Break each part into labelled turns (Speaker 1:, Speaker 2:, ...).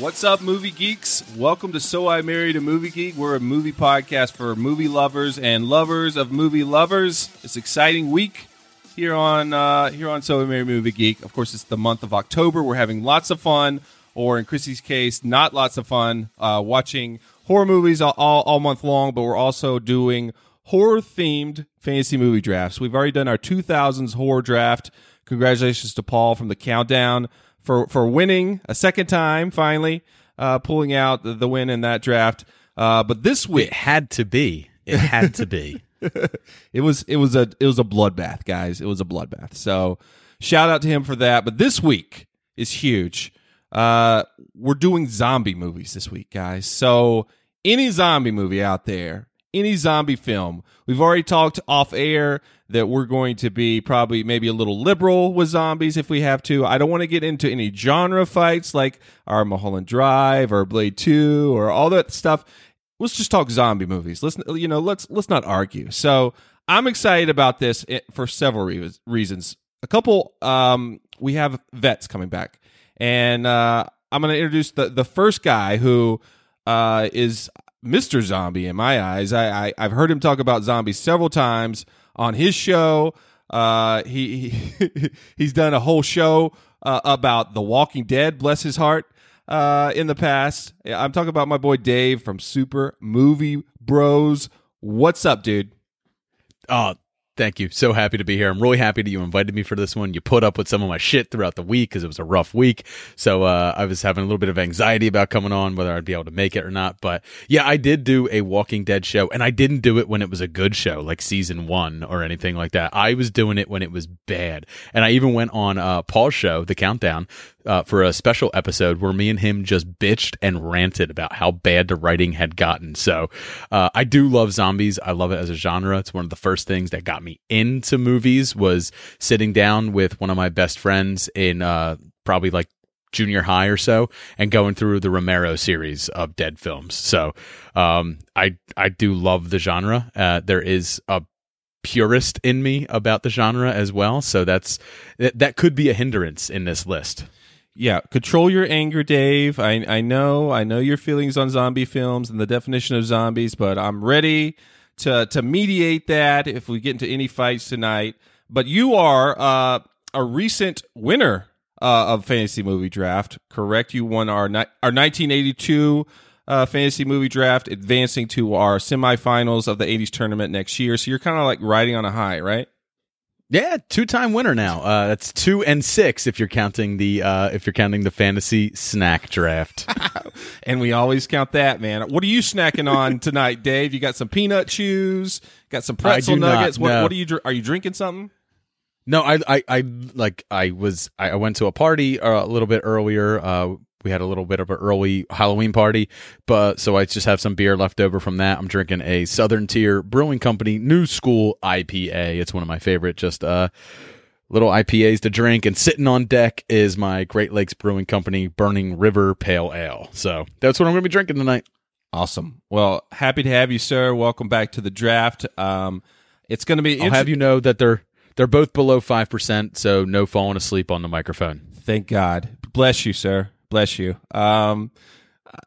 Speaker 1: What's up, movie geeks? Welcome to So I Married a Movie Geek. We're a movie podcast for movie lovers and lovers of movie lovers. It's exciting week here on uh, here on So I Married a Movie Geek. Of course, it's the month of October. We're having lots of fun, or in Chrissy's case, not lots of fun, uh, watching horror movies all, all, all month long. But we're also doing horror themed fantasy movie drafts. We've already done our 2000s horror draft. Congratulations to Paul from the Countdown for for winning a second time finally uh, pulling out the, the win in that draft. Uh, but this week
Speaker 2: It had to be. It had to be.
Speaker 1: it was it was a it was a bloodbath, guys. It was a bloodbath. So shout out to him for that. But this week is huge. Uh, we're doing zombie movies this week, guys. So any zombie movie out there, any zombie film, we've already talked off air that we're going to be probably maybe a little liberal with zombies if we have to. I don't want to get into any genre fights like our Mulholland Drive or Blade Two or all that stuff let's just talk zombie movies. Let's you know, let's let's not argue. So I'm excited about this for several re- reasons. A couple, um, we have vets coming back, and uh, I'm going to introduce the the first guy who uh, is Mr. Zombie in my eyes. I, I I've heard him talk about zombies several times on his show. Uh, he, he he's done a whole show uh, about The Walking Dead. Bless his heart uh, in the past. I'm talking about my boy Dave from Super Movie Bros. What's up, dude?
Speaker 2: Oh, thank you. So happy to be here. I'm really happy that you invited me for this one. You put up with some of my shit throughout the week because it was a rough week. So uh, I was having a little bit of anxiety about coming on, whether I'd be able to make it or not. But yeah, I did do a Walking Dead show, and I didn't do it when it was a good show, like season one or anything like that. I was doing it when it was bad. And I even went on uh, Paul's show, The Countdown, uh, for a special episode where me and him just bitched and ranted about how bad the writing had gotten. So uh, I do love zombies. I love it as a genre. It's one of the first things that got me into movies was sitting down with one of my best friends in uh, probably like junior high or so and going through the Romero series of dead films. So um, I I do love the genre. Uh, there is a purist in me about the genre as well. So that's that, that could be a hindrance in this list.
Speaker 1: Yeah, control your anger, Dave. I I know I know your feelings on zombie films and the definition of zombies, but I'm ready to to mediate that if we get into any fights tonight. But you are uh, a recent winner uh, of fantasy movie draft, correct? You won our ni- our 1982 uh, fantasy movie draft, advancing to our semifinals of the 80s tournament next year. So you're kind of like riding on a high, right?
Speaker 2: Yeah, two time winner now. Uh, that's two and six if you're counting the uh, if you're counting the fantasy snack draft.
Speaker 1: And we always count that, man. What are you snacking on tonight, Dave? You got some peanut chews, got some pretzel
Speaker 2: do not,
Speaker 1: nuggets. What,
Speaker 2: no.
Speaker 1: what are you? dr- Are you drinking something?
Speaker 2: No, I, I, I like I was I I went to a party uh, a little bit earlier. Uh, we had a little bit of an early Halloween party, but so I just have some beer left over from that. I'm drinking a Southern Tier Brewing Company New School IPA. It's one of my favorite, just uh, little IPAs to drink. And sitting on deck is my Great Lakes Brewing Company Burning River Pale Ale. So that's what I'm going to be drinking tonight.
Speaker 1: Awesome. Well, happy to have you, sir. Welcome back to the draft. Um, it's going to be.
Speaker 2: I'll have you know that they're they're both below five percent, so no falling asleep on the microphone.
Speaker 1: Thank God. Bless you, sir. Bless you. Um,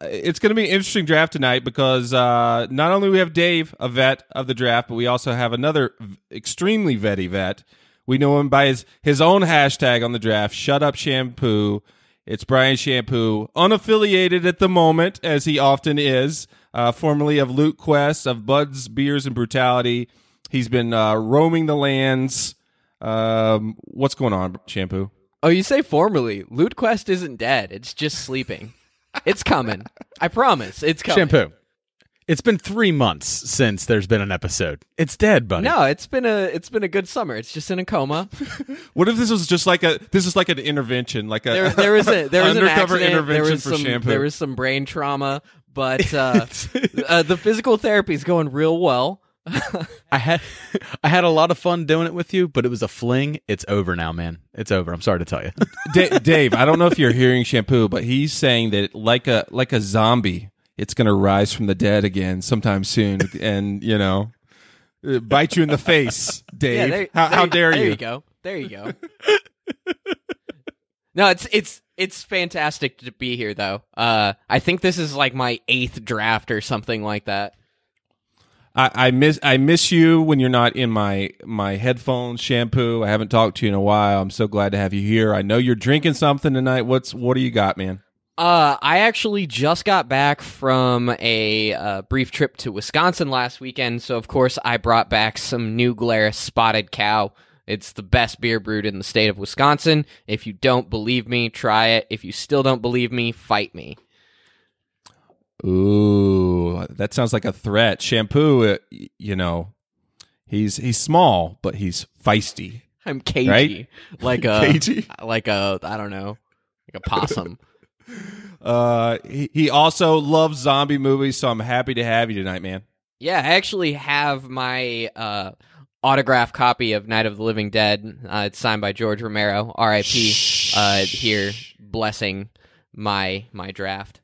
Speaker 1: it's going to be an interesting draft tonight because uh, not only we have Dave, a vet of the draft, but we also have another extremely vetty vet. We know him by his, his own hashtag on the draft, Shut Up Shampoo. It's Brian Shampoo, unaffiliated at the moment, as he often is, uh, formerly of Loot Quest, of Buds, Beers, and Brutality. He's been uh, roaming the lands. Um, what's going on, Shampoo?
Speaker 3: Oh, you say formerly. Loot Quest isn't dead. It's just sleeping. It's coming. I promise. It's coming.
Speaker 2: Shampoo. It's been three months since there's been an episode. It's dead, buddy.
Speaker 3: No, it's been a it's been a good summer. It's just in a coma.
Speaker 1: What if this was just like a this is like an intervention, like a
Speaker 3: There, there was a there was an
Speaker 1: undercover
Speaker 3: accident.
Speaker 1: intervention
Speaker 3: there was
Speaker 1: for
Speaker 3: some
Speaker 1: shampoo.
Speaker 3: there was some brain trauma, but uh, uh, the physical therapy is going real well.
Speaker 2: I had I had a lot of fun doing it with you, but it was a fling. It's over now, man. It's over. I'm sorry to tell you.
Speaker 1: Da- Dave, I don't know if you're hearing shampoo, but he's saying that like a like a zombie, it's going to rise from the dead again sometime soon, and you know, uh, bite you in the face, Dave.
Speaker 3: Yeah, there,
Speaker 1: how,
Speaker 3: there-
Speaker 1: how dare
Speaker 3: there
Speaker 1: you?
Speaker 3: There you go. There you go. no, it's it's it's fantastic to be here though. Uh, I think this is like my eighth draft or something like that.
Speaker 1: I, miss I miss you when you're not in my my headphones. Shampoo. I haven't talked to you in a while. I'm so glad to have you here. I know you're drinking something tonight. What's what do you got, man?
Speaker 3: Uh, I actually just got back from a uh, brief trip to Wisconsin last weekend, so of course I brought back some New Glarus Spotted Cow. It's the best beer brewed in the state of Wisconsin. If you don't believe me, try it. If you still don't believe me, fight me.
Speaker 1: Ooh, that sounds like a threat. Shampoo, uh, you know, he's he's small, but he's feisty.
Speaker 3: I'm cagey,
Speaker 1: Right?
Speaker 3: like a
Speaker 1: Cagey?
Speaker 3: like a I don't know, like a possum.
Speaker 1: Uh, he, he also loves zombie movies, so I'm happy to have you tonight, man.
Speaker 3: yeah, I actually have my uh, autograph copy of Night of the Living Dead. Uh, it's signed by George Romero, R.I.P. Uh, here, blessing my my draft.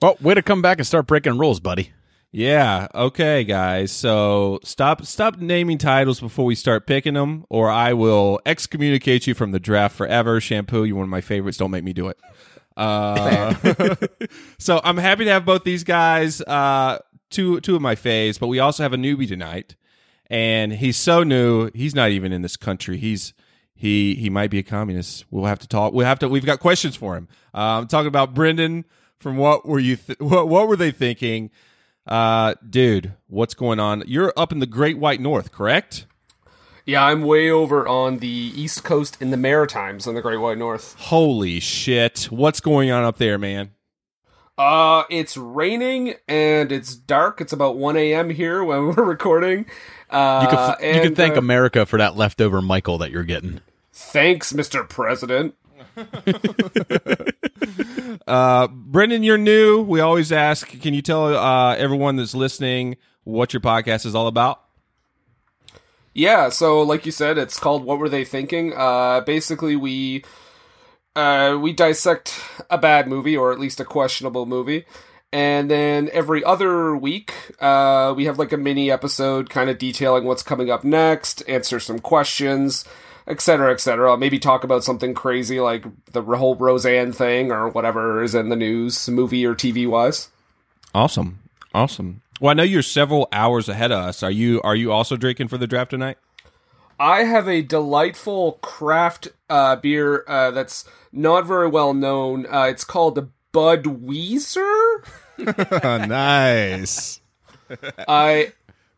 Speaker 2: Well, way to come back and start breaking rules, buddy.
Speaker 1: Yeah. Okay, guys. So stop stop naming titles before we start picking them, or I will excommunicate you from the draft forever. Shampoo, you're one of my favorites. Don't make me do it. Uh, so I'm happy to have both these guys. Uh, two two of my faves, but we also have a newbie tonight, and he's so new. He's not even in this country. He's he he might be a communist. We'll have to talk. We'll have to. We've got questions for him. Uh, I'm talking about Brendan. From what were you? Th- what what were they thinking? Uh, dude, what's going on? You're up in the Great White North, correct?
Speaker 4: Yeah, I'm way over on the East Coast in the Maritimes in the Great White North.
Speaker 1: Holy shit! What's going on up there, man?
Speaker 4: Uh, it's raining and it's dark. It's about 1 a.m. here when we're recording. Uh,
Speaker 2: You can you can thank
Speaker 4: uh,
Speaker 2: America for that leftover Michael that you're getting.
Speaker 4: Thanks, Mr. President.
Speaker 1: Uh, Brendan, you're new. We always ask, can you tell uh, everyone that's listening what your podcast is all about?
Speaker 4: Yeah, so like you said, it's called What Were They Thinking? Uh, basically, we uh, we dissect a bad movie or at least a questionable movie, and then every other week uh, we have like a mini episode, kind of detailing what's coming up next, answer some questions, etc., etc. Maybe talk about something crazy like the whole Roseanne thing or whatever is in the news, movie or TV wise.
Speaker 1: Awesome, awesome. Well, I know you're several hours ahead of us. Are you? Are you also drinking for the draft tonight?
Speaker 4: I have a delightful craft uh, beer uh, that's not very well known. Uh, it's called the Bud Budweiser.
Speaker 1: nice.
Speaker 4: I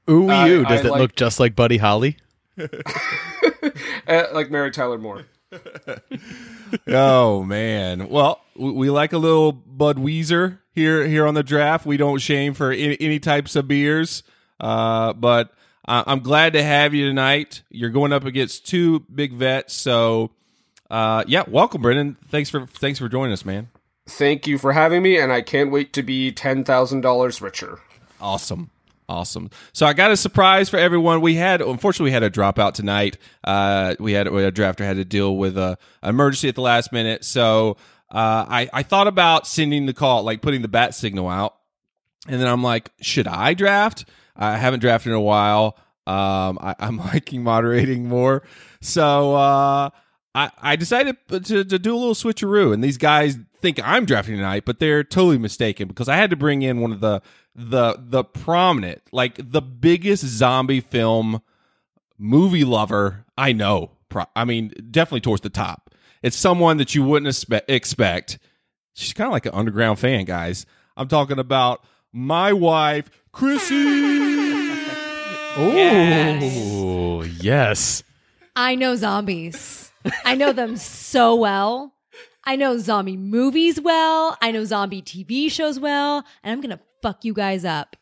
Speaker 2: Ooh, you. Does
Speaker 4: I
Speaker 2: that
Speaker 4: like-
Speaker 2: look just like Buddy Holly?
Speaker 4: uh, like Mary Tyler Moore.
Speaker 1: oh man. Well, we, like a little Budweiser here here on the draft. We don't shame for any, any types of beers, uh, but I I'm glad to have you tonight. You're going up against two big vets, so uh, yeah, welcome, Brendan. Thanks for thanks for joining us, man.
Speaker 4: Thank you for having me, and I can't wait to be ten thousand dollars richer.
Speaker 1: Awesome. Awesome. So I got a surprise for everyone. We had, unfortunately, we had a dropout tonight. Uh, we had a drafter had to deal with a emergency at the last minute. So uh, I I thought about sending the call, like putting the bat signal out, and then I'm like, should I draft? I haven't drafted in a while. Um, I, I'm liking moderating more. So uh, I I decided to, to do a little switcheroo, and these guys think I'm drafting tonight, but they're totally mistaken because I had to bring in one of the the the prominent, like the biggest zombie film movie lover I know. Pro- I mean, definitely towards the top. It's someone that you wouldn't espe- expect. She's kind of like an underground fan, guys. I'm talking about my wife, Chrissy.
Speaker 2: Oh, yes.
Speaker 5: I know zombies. I know them so well. I know zombie movies well. I know zombie TV shows well. And I'm going to fuck you guys up.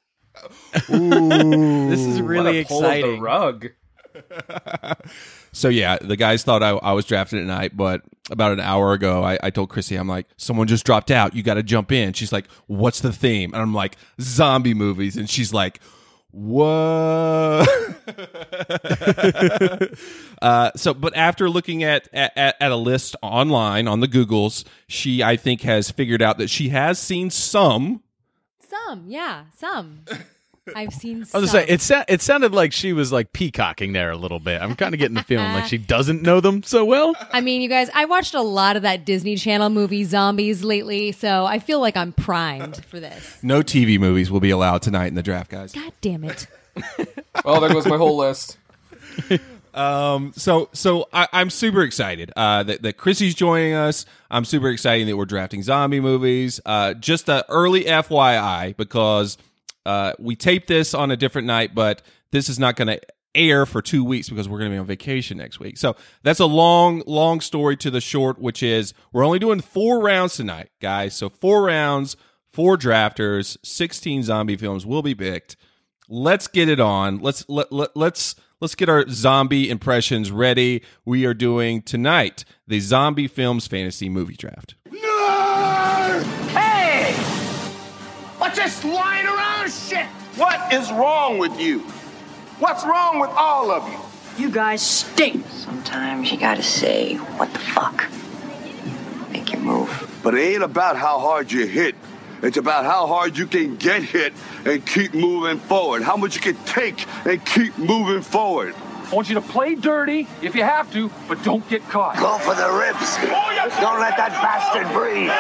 Speaker 3: This is
Speaker 4: What
Speaker 3: really
Speaker 4: a pull of the
Speaker 3: exciting.
Speaker 4: rug.
Speaker 1: So yeah, the guys thought I, I was drafted tonight, but about an hour ago, I, I told Chrissy, I'm like, someone just dropped out. You got to jump in. She's like, what's the theme? And I'm like, zombie movies. And she's like, what? uh, so, but after looking at, at at a list online on the Googles, she I think has figured out that she has seen some.
Speaker 5: Some, yeah, some. I've seen
Speaker 2: I
Speaker 5: some.
Speaker 2: was gonna say it. Sa- it sounded like she was like peacocking there a little bit. I'm kind of getting the feeling like she doesn't know them so well.
Speaker 5: I mean, you guys, I watched a lot of that Disney Channel movie Zombies lately, so I feel like I'm primed for this.
Speaker 1: No TV movies will be allowed tonight in the draft, guys.
Speaker 5: God damn it.
Speaker 4: Oh, there goes my whole list.
Speaker 1: Um, so so I, I'm super excited uh, that that Chrissy's joining us. I'm super excited that we're drafting zombie movies. Uh, just a early FYI because uh, we taped this on a different night, but this is not going to air for two weeks because we're going to be on vacation next week. So that's a long, long story to the short, which is we're only doing four rounds tonight, guys. So four rounds, four drafters, 16 zombie films will be picked. Let's get it on. Let's let, let let's let's get our zombie impressions ready. We are doing tonight the zombie films fantasy movie draft.
Speaker 6: Hey! What's this lying around shit?
Speaker 7: What is wrong with you? What's wrong with all of you?
Speaker 6: You guys stink.
Speaker 8: Sometimes you gotta say, what the fuck? Make your move.
Speaker 7: But it ain't about how hard you hit. It's about how hard you can get hit and keep moving forward. How much you can take and keep moving forward.
Speaker 9: I want you to play dirty if you have to, but don't get caught.
Speaker 7: Go for the ribs. Don't let that bastard breathe.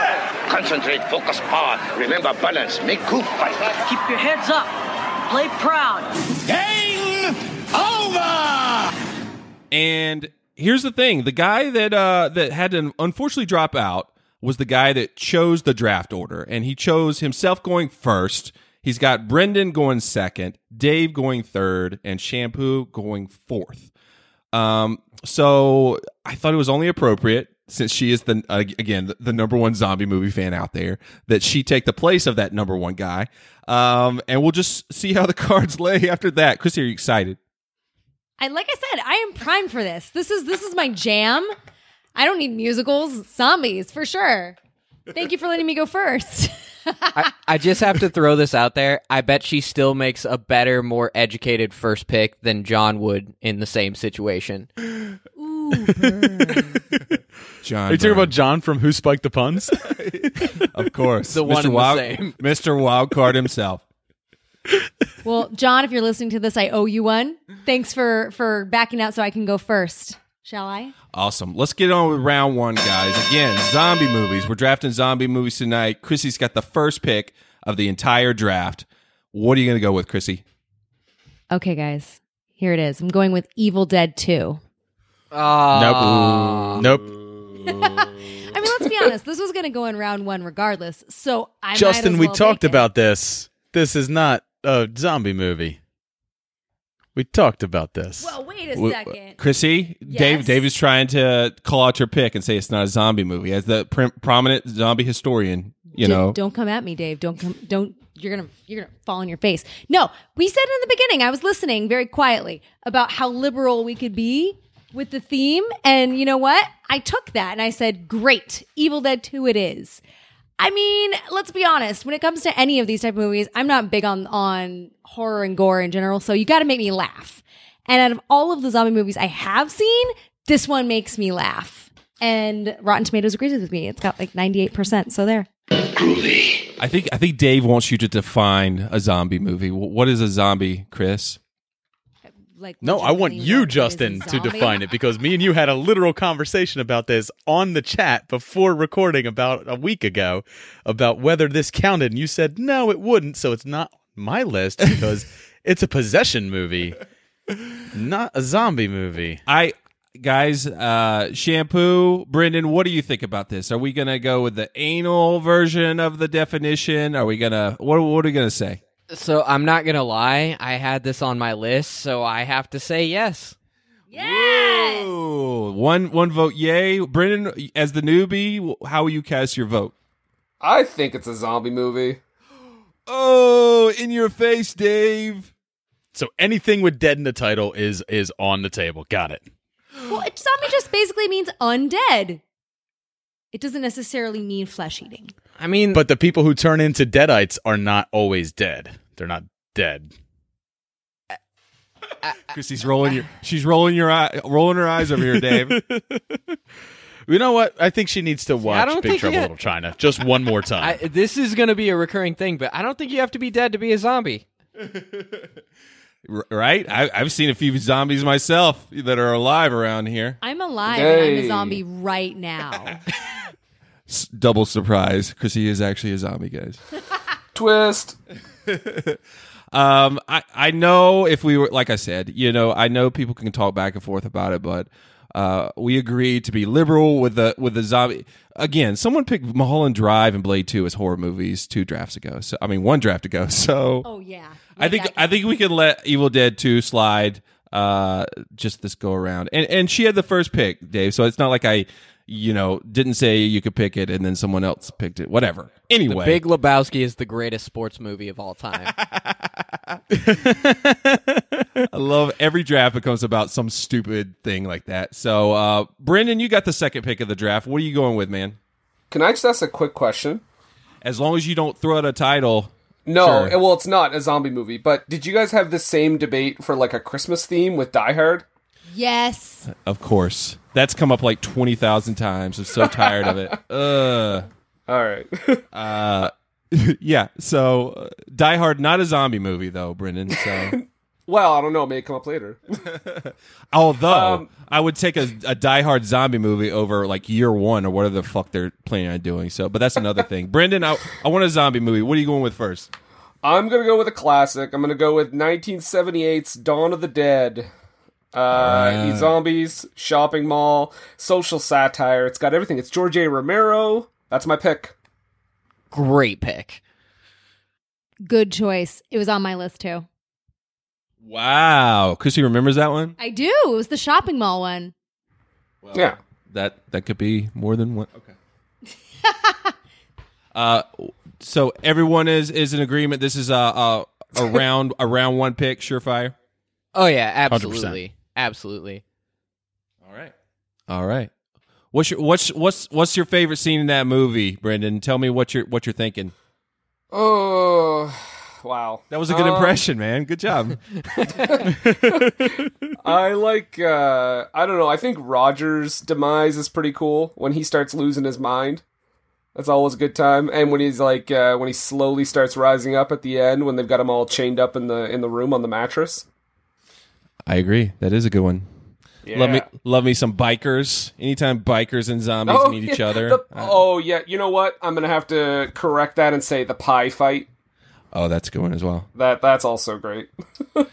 Speaker 10: Concentrate, focus, power. Remember balance. Make cool fight.
Speaker 6: Keep your heads up. Play proud.
Speaker 7: Game over!
Speaker 1: And here's the thing: the guy that uh, that had to unfortunately drop out was the guy that chose the draft order, and he chose himself going first. He's got Brendan going second, Dave going third, and Shampoo going fourth. Um, so I thought it was only appropriate since she is the again the, the number one zombie movie fan out there that she take the place of that number one guy. Um, and we'll just see how the cards lay after that. Chrissy, are you excited?
Speaker 5: I like I said, I am primed for this. This is this is my jam. I don't need musicals, zombies for sure. Thank you for letting me go first.
Speaker 3: I, I just have to throw this out there. I bet she still makes a better, more educated first pick than John would in the same situation.
Speaker 5: Ooh, burn.
Speaker 1: John,
Speaker 2: Are you talking
Speaker 1: Byrne.
Speaker 2: about John from Who Spiked the Puns?
Speaker 1: Of course.
Speaker 3: The one
Speaker 1: Mr.
Speaker 3: and the
Speaker 1: Wild,
Speaker 3: same.
Speaker 1: Mr. Wildcard himself.
Speaker 5: well, John, if you're listening to this, I owe you one. Thanks for for backing out so I can go first. Shall I?
Speaker 1: Awesome. Let's get on with round one, guys. Again, zombie movies. We're drafting zombie movies tonight. Chrissy's got the first pick of the entire draft. What are you going to go with, Chrissy?
Speaker 5: Okay, guys. Here it is. I'm going with Evil Dead 2.
Speaker 3: Oh,
Speaker 2: nope.
Speaker 5: I mean, let's be honest. This was going to go in round one regardless. So I might
Speaker 2: Justin,
Speaker 5: as
Speaker 2: we talked
Speaker 5: take it.
Speaker 2: about this. This is not a zombie movie. We talked about this.
Speaker 5: Well, wait a second.
Speaker 1: Chrissy, Dave,
Speaker 5: Yes?
Speaker 1: Dave is trying to call out your pick and say it's not a zombie movie. As the pr- prominent zombie historian, you
Speaker 5: D-
Speaker 1: know,
Speaker 5: don't come at me, Dave. Don't come. Don't. You're gonna. You're gonna fall on your face. No, we said in the beginning. I was listening very quietly about how liberal we could be with the theme, and you know what? I took that and I said, "Great, Evil Dead Two, it is." I mean, let's be honest. When it comes to any of these type of movies, I'm not big on on horror and gore in general. So you got to make me laugh. And out of all of the zombie movies I have seen, this one makes me laugh. And Rotten Tomatoes agrees with me. It's got like 98%. So there.
Speaker 1: I think I think Dave wants you to define a zombie movie. What is a zombie, Chris?
Speaker 5: Like
Speaker 2: No, I want you,
Speaker 5: what is a
Speaker 2: Justin, to define it because me and you had a literal conversation about this on the chat before recording about a week ago about whether this counted. And you said, no, it wouldn't. So it's not my list because it's a possession movie, not a zombie movie.
Speaker 1: I guys, uh shampoo, Brendan, what do you think about this? Are we gonna go with the anal version of the definition? Are we gonna what what are we gonna say?
Speaker 3: So I'm not gonna lie, I had this on my list, so I have to say yes.
Speaker 5: Yes.
Speaker 1: Ooh, one one vote yay. Brendan, as the newbie, how will you cast your vote?
Speaker 4: I think it's a zombie movie.
Speaker 1: Oh, in your face, Dave.
Speaker 2: So anything with dead in the title is is on the table. Got it.
Speaker 5: Well, it- zombie just basically means undead. It doesn't necessarily mean flesh eating.
Speaker 3: I mean,
Speaker 2: But the people who turn into deadites are not always dead. They're not dead.
Speaker 1: Chrissy's rolling your she's rolling your eye rolling her eyes over here, Dave.
Speaker 2: You know what? I think she needs to watch
Speaker 3: don't
Speaker 2: Big
Speaker 3: think
Speaker 2: Trouble in Little China just one more time.
Speaker 3: I, this is going to be a recurring thing, but I don't think you have to be dead to be a zombie.
Speaker 1: Right? I, I've seen a few zombies myself that are alive around here.
Speaker 5: I'm alive and I'm a zombie right now.
Speaker 1: S- double surprise. Chrissy is actually a zombie, guys.
Speaker 4: Twist.
Speaker 1: Um, I, I know if we were like I said, you know, I know people can talk back and forth about it, but uh, we agreed to be liberal with the with the zombie. Again, someone picked Mulholland Drive and Blade Two as horror movies two drafts ago. So I mean, one draft ago. So
Speaker 5: oh yeah.
Speaker 1: I think I think we can let Evil Dead Two slide. Uh, just this go around, and and she had the first pick, Dave. So it's not like I, you know, didn't say you could pick it and then someone else picked it. Whatever.
Speaker 3: The
Speaker 1: Anyway,
Speaker 3: Big Lebowski is the greatest sports movie of all time.
Speaker 1: I love every draft becomes about some stupid thing like that. So, uh, Brendan, you got the second pick of the draft. What are you going with, man?
Speaker 4: Can I just ask a quick question?
Speaker 1: As long as you don't throw out a title.
Speaker 4: No,
Speaker 1: Sure.
Speaker 4: eh, well, it's not a zombie movie, but did you guys have the same debate for like a Christmas theme with Die Hard?
Speaker 5: Yes.
Speaker 1: Of course. That's come up like 20,000 times. I'm so tired of it. Ugh.
Speaker 4: All right.
Speaker 1: Uh, yeah. So, uh, Die Hard, not a zombie movie, though, Brendan. So,
Speaker 4: well, I don't know. It may come up later.
Speaker 1: although
Speaker 4: Um,
Speaker 1: I would take a, a Die Hard zombie movie over like year one or whatever the fuck they're planning on doing. So, but that's another thing. Brendan, I, I want a zombie movie. What are you going with first?
Speaker 4: I'm gonna go with a classic. I'm gonna go with 1978's Dawn of the Dead. Uh,
Speaker 1: Alright.
Speaker 4: zombies, shopping mall, social satire. It's got everything. It's George A. Romero. That's my pick.
Speaker 3: Great pick.
Speaker 5: Good choice. It was on my list too.
Speaker 1: Wow. Chrissy remembers that one?
Speaker 5: I do. It was the shopping mall one.
Speaker 4: yeah.
Speaker 1: That that could be more than one. Okay. uh, so everyone is is in agreement. This is a a, a round a round one pick, surefire.
Speaker 3: Oh yeah, absolutely, absolutely.
Speaker 1: All right. All right. What's your what's what's what's your favorite scene in that movie, Brendan? Tell me what you're what you're thinking.
Speaker 4: Oh, wow.
Speaker 1: That was a good
Speaker 4: Um,
Speaker 1: impression, man. Good job.
Speaker 4: I like. uh I don't know. I think Roger's demise is pretty cool when he starts losing his mind. That's always a good time. And when he's like, uh, when he slowly starts rising up at the end, when they've got him all chained up in the in the room on the mattress.
Speaker 1: I agree. That is a good one.
Speaker 4: Yeah.
Speaker 1: Love me love me some bikers. Anytime bikers and zombies meet each other.
Speaker 4: the-
Speaker 1: uh,
Speaker 4: oh yeah, you know what? I'm gonna have to correct that and say the pie fight.
Speaker 1: oh, that's a good one as well.
Speaker 4: That that's also great.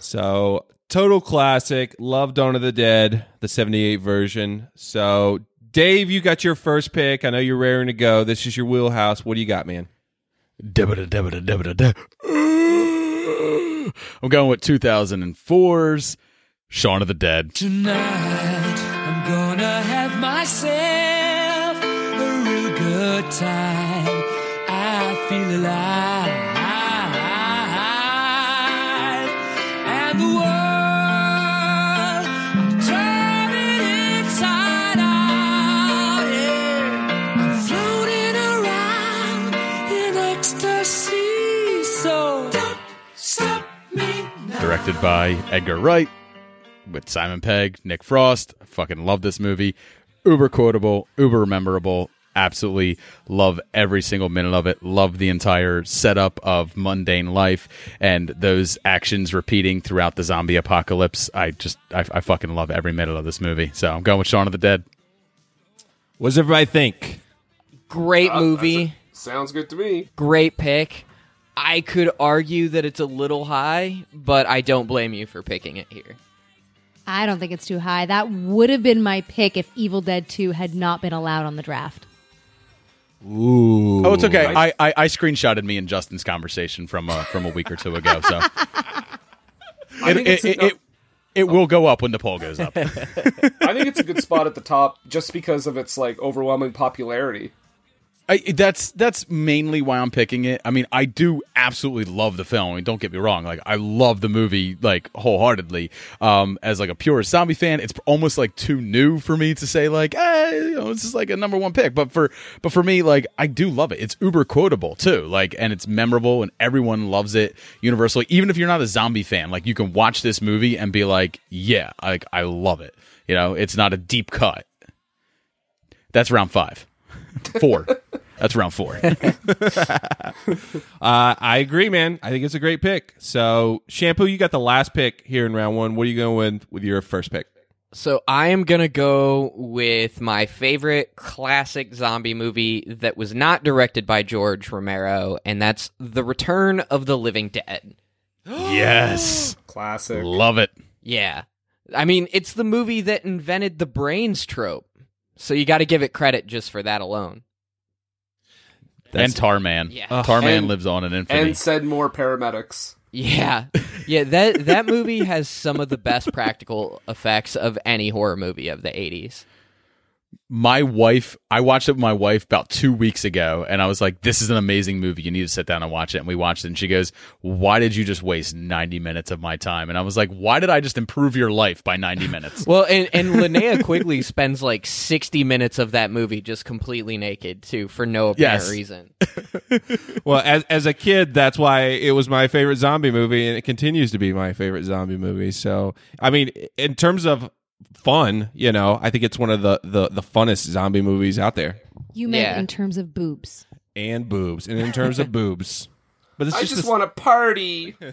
Speaker 1: So total classic. Love Dawn of the Dead, the '78 version. So Dave, you got your first pick. I know you're raring to go. This is your wheelhouse. What do you got, man?
Speaker 2: Debita, debita, debita, de- I'm going with 2004's Shaun of the Dead.
Speaker 11: Tonight, I'm gonna have myself a real good time. I feel alive.
Speaker 2: Directed by Edgar Wright with Simon Pegg, Nick Frost. I fucking love this movie. Uber quotable, uber memorable. Absolutely love every single minute of it. Love the entire setup of mundane life and those actions repeating throughout the zombie apocalypse. I just, I, I fucking love every minute of this movie. So I'm going with Shaun of the Dead.
Speaker 1: What does everybody think?
Speaker 3: Great
Speaker 4: Uh,
Speaker 3: movie.
Speaker 4: Sounds good to me.
Speaker 3: Great pick. I could argue that it's a little high, but I don't blame you for picking it here.
Speaker 5: I don't think it's too high. That would have been my pick if Evil Dead 2 had not been allowed on the draft.
Speaker 1: Ooh.
Speaker 2: Oh, it's okay. I, I, I screenshotted me and Justin's conversation from uh, from a week or two ago. So
Speaker 4: I
Speaker 2: it,
Speaker 4: think
Speaker 2: it,
Speaker 4: it's
Speaker 2: it, it, it will go up when the poll goes up.
Speaker 4: I think it's a good spot at the top just because of its like overwhelming popularity.
Speaker 2: I, that's that's mainly why I'm picking it. I mean, I do absolutely love the film. I mean, don't get me wrong; like I love the movie like wholeheartedly. Um, as like a pure zombie fan, it's almost like too new for me to say like, eh, you know, this is like a number one pick. But for but for me, like I do love it. It's uber quotable too, like, and it's memorable, and everyone loves it universally. Even if you're not a zombie fan, like you can watch this movie and be like, yeah, like I love it. You know, it's not a deep cut. That's round five. Four. That's round four.
Speaker 1: Uh, I agree, man. I think it's a great pick. So, Shampoo, you got the last pick here in round one. What are you going with with your first pick?
Speaker 3: So I am gonna go with my favorite classic zombie movie that was not directed by George Romero, and that's The Return of the Living Dead.
Speaker 2: yes.
Speaker 4: Classic.
Speaker 2: Love it.
Speaker 3: Yeah. I mean, it's the movie that invented the brains trope. So you got to give it credit just for that alone.
Speaker 2: And Tarman.
Speaker 3: Yeah.
Speaker 2: Tarman
Speaker 4: And-
Speaker 2: lives on in infamy.
Speaker 4: And said more paramedics.
Speaker 3: Yeah. Yeah, that that movie has some of the best practical effects of any horror movie of the 80s.
Speaker 2: My wife i watched it with my wife about two weeks ago and i was like this is an amazing movie you need to sit down and watch it and we watched it and she goes why did you just waste 90 minutes of my time and i was like why did i just improve your life by 90 minutes
Speaker 3: Well, and, and Linnea Quigley spends like 60 minutes of that movie just completely naked, too, for no apparent
Speaker 1: Yes.
Speaker 3: reason.
Speaker 1: Well, as as a kid, that's why it was my favorite zombie movie, and it continues to be my favorite zombie movie. So, I mean, in terms of fun, you know, I think it's one of the the, the funnest zombie movies out there.
Speaker 5: You meant
Speaker 3: Yeah.
Speaker 5: in terms of boobs.
Speaker 1: And boobs, and in terms of boobs, but it's
Speaker 4: I
Speaker 1: just,
Speaker 4: just
Speaker 1: this-
Speaker 4: want to party.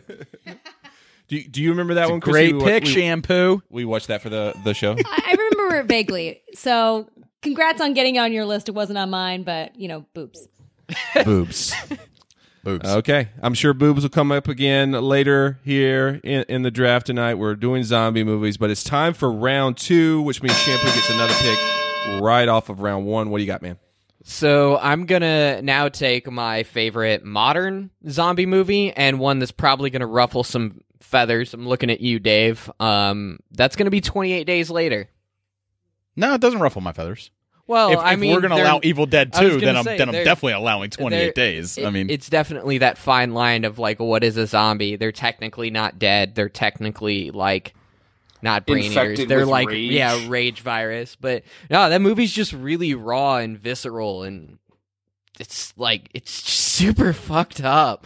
Speaker 1: Do you, do you remember that
Speaker 2: It's
Speaker 1: one? Chris?
Speaker 2: great
Speaker 1: We-
Speaker 2: pick,
Speaker 1: we-
Speaker 2: shampoo.
Speaker 1: We watched that for the the show.
Speaker 5: I, I remember it vaguely. So congrats on getting on your list. It wasn't on mine, but you know, boobs.
Speaker 1: boobs.
Speaker 2: Boobs.
Speaker 1: Okay, I'm sure boobs will come up again later here in, in the draft tonight. We're doing zombie movies, but it's time for round two, which means Shampoo gets another pick right off of round one. What do you got, man?
Speaker 3: So I'm gonna now take my favorite modern zombie movie and one that's probably gonna ruffle some feathers. I'm looking at you, Dave. Um, that's gonna be 28 Days Later.
Speaker 2: no it doesn't ruffle my feathers
Speaker 3: Well,
Speaker 2: if,
Speaker 3: I
Speaker 2: if
Speaker 3: mean,
Speaker 2: we're gonna allow evil dead
Speaker 3: I
Speaker 2: 2 then i'm
Speaker 3: say,
Speaker 2: then i'm definitely allowing 28
Speaker 3: they're-
Speaker 2: days i mean
Speaker 3: it's definitely that fine line of like, what is a zombie? They're technically not dead. They're technically like not brain eaters. They're like
Speaker 4: rage.
Speaker 3: yeah, rage virus. But no, that movie's just really raw and visceral, and it's like it's just super fucked up.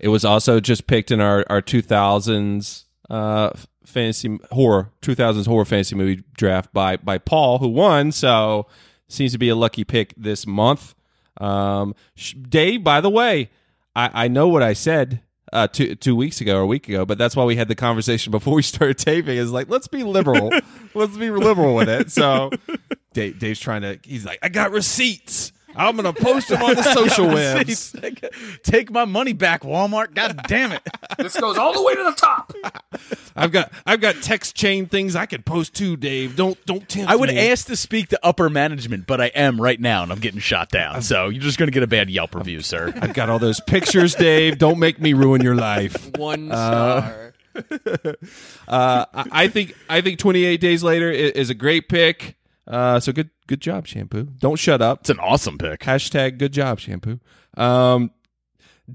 Speaker 1: It was also just picked in our our 2000s uh, fantasy horror 2000s horror fantasy movie draft by by Paul, who won. So seems to be a lucky pick this month. Um, sh- Dave, by the way, I, I know what I said uh, two two weeks ago or a week ago, but that's why we had the conversation before we started taping. Is like let's be liberal, let's be liberal with it. So Dave, Dave's trying to. He's like, I got receipts. I'm gonna post them on the social webs.
Speaker 2: take my money back walmart god damn it
Speaker 4: This goes all the way to the top.
Speaker 1: I've got I've got text chain things I could post too, Dave. Don't don't tempt
Speaker 2: I would
Speaker 1: me.
Speaker 2: ask to speak to upper management, but I am right now, and I'm getting shot down. So you're just going to get a bad Yelp review, sir.
Speaker 1: I've got all those pictures, Dave. Don't make me ruin your life.
Speaker 3: One star.
Speaker 1: Uh, I I think I think 28 days later is a great pick. Uh, so good good job, shampoo. Don't shut up.
Speaker 2: It's an awesome pick.
Speaker 1: Hashtag good job, shampoo. Um,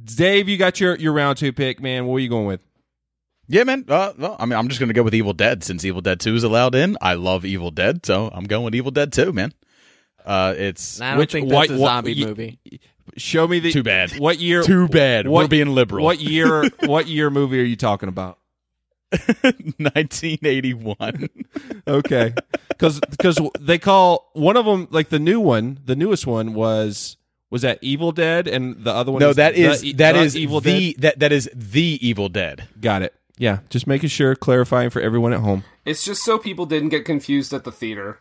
Speaker 1: Dave, you got your your round two pick, man. What are you going with?
Speaker 2: Yeah, man. Uh, well, I mean, I'm just going to go with Evil Dead since Evil Dead 2 is allowed in. I love Evil Dead, so I'm going with Evil Dead 2, man. Uh, it's
Speaker 3: I don't
Speaker 1: Which-
Speaker 3: think
Speaker 1: what-
Speaker 3: that's a
Speaker 1: what-
Speaker 3: zombie
Speaker 1: y-
Speaker 3: movie.
Speaker 1: Show me the
Speaker 2: Too bad.
Speaker 1: What year?
Speaker 2: Too bad.
Speaker 1: What,
Speaker 2: We're being liberal.
Speaker 1: What year? What year movie are you talking about?
Speaker 2: 1981.
Speaker 1: Okay, because cuz they call one of them like the new one. The newest one was was that Evil Dead, and the other one.
Speaker 2: no,
Speaker 1: is
Speaker 2: that
Speaker 1: the
Speaker 2: is
Speaker 1: E-
Speaker 2: that
Speaker 1: the
Speaker 2: is
Speaker 1: Evil
Speaker 2: the
Speaker 1: Dead.
Speaker 2: that that is the Evil Dead.
Speaker 1: Got it. Yeah, just making sure, clarifying for everyone at home.
Speaker 4: It's just so people didn't get confused at the theater.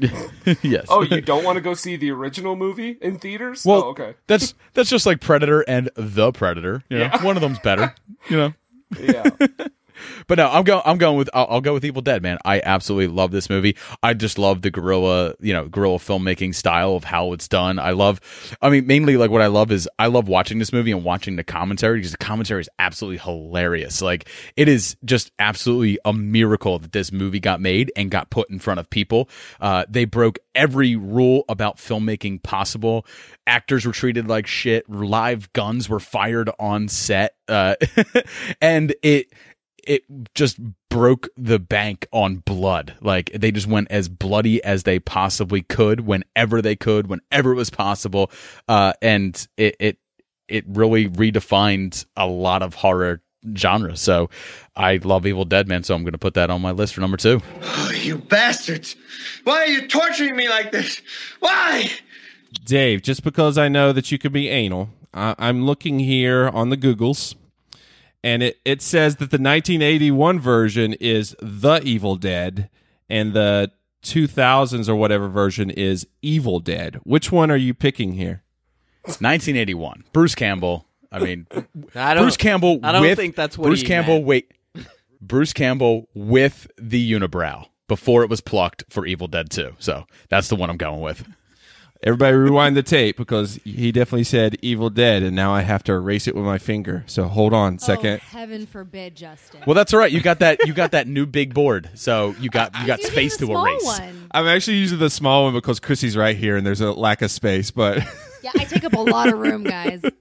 Speaker 2: yes.
Speaker 4: Oh, you don't want to go see the original movie in theaters?
Speaker 2: Well,
Speaker 4: oh, okay.
Speaker 2: That's that's just like Predator and the Predator. You know,
Speaker 4: Yeah.
Speaker 2: one of them's better. You know.
Speaker 4: Yeah.
Speaker 2: but no, I'm going. I'm going with. I'll, I'll go with Evil Dead, man. I absolutely love this movie. I just love the guerrilla, you know, guerrilla filmmaking style of how it's done. I love. I mean, mainly like what I love is I love watching this movie and watching the commentary because the commentary is absolutely hilarious. Like it is just absolutely a miracle that this movie got made and got put in front of people. Uh, they broke every rule about filmmaking possible. Actors were treated like shit. Live guns were fired on set, uh, and it it just broke the bank on blood. Like they just went as bloody as they possibly could, whenever they could, whenever it was possible, uh, and it it it really redefined a lot of horror genre. So I love Evil Dead, man. So I'm going to put that on my list for number two.
Speaker 12: Oh, you bastards! Why are you torturing me like this? Why?
Speaker 1: Dave, just because I know that you could be anal, I- I'm looking here on the Googles, and it, it says that the 1981 version is The Evil Dead, and the 2000s or whatever version is Evil Dead. Which one are you picking here?
Speaker 2: 1981. Bruce Campbell. I mean,
Speaker 3: I don't-
Speaker 2: Bruce Campbell.
Speaker 3: I don't
Speaker 2: with,
Speaker 3: think that's what
Speaker 2: Bruce
Speaker 3: he
Speaker 2: Campbell.
Speaker 3: meant.
Speaker 2: Wait, Bruce Campbell with the unibrow before it was plucked for Evil Dead 2. So that's the one I'm going with.
Speaker 1: Everybody rewind the tape because he definitely said Evil Dead, and now I have to erase it with my finger. So hold on a second.
Speaker 5: Oh, heaven forbid, Justin.
Speaker 2: Well, that's all right. You got that. You got that new big board, so you got you got
Speaker 5: Using
Speaker 2: space to
Speaker 5: small
Speaker 2: erase.
Speaker 5: one.
Speaker 1: I'm actually using the small one because Chrissy's right here, and there's a lack of space. But
Speaker 5: Yeah, I take up a lot of room, guys.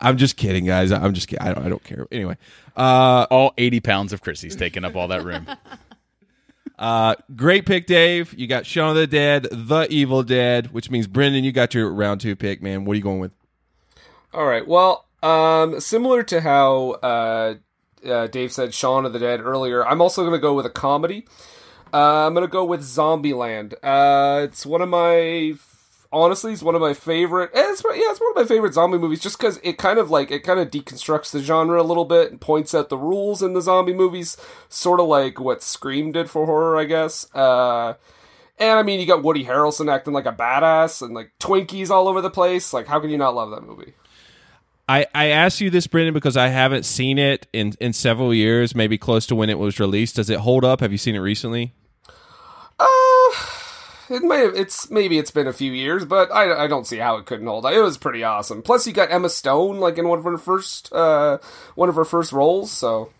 Speaker 1: I'm just kidding, guys. I'm just kidding. I don't, I don't care. Anyway, uh,
Speaker 2: All 80 pounds of Chrissy's taking up all that room.
Speaker 1: Uh, great pick, Dave. You got Shaun of the Dead, The Evil Dead, which means Brendan, you got your round two pick, man. What are you going with?
Speaker 4: All right. Well, um, similar to how uh, uh, Dave said Shaun of the Dead earlier, I'm also going to go with a comedy. Uh, I'm to go with Zombieland. Uh, it's one of my honestly, it's one of my favorite. It's, yeah, it's one of my favorite zombie movies, just because it kind of like it kind of deconstructs the genre a little bit and points out the rules in the zombie movies, sort of like what Scream did for horror, I guess. Uh, and I mean, you got Woody Harrelson acting like a badass and like Twinkies all over the place. Like, how can you not love that movie?
Speaker 1: I, I asked you this, Brendan, because I haven't seen it in, in several years, maybe close to when it was released. Does it hold up? Have you seen it recently?
Speaker 4: Uh, it may have, it's maybe it's been a few years, but I, I don't see how it couldn't hold. It was pretty awesome. Plus, you got Emma Stone like in one of her first uh one of her first roles. So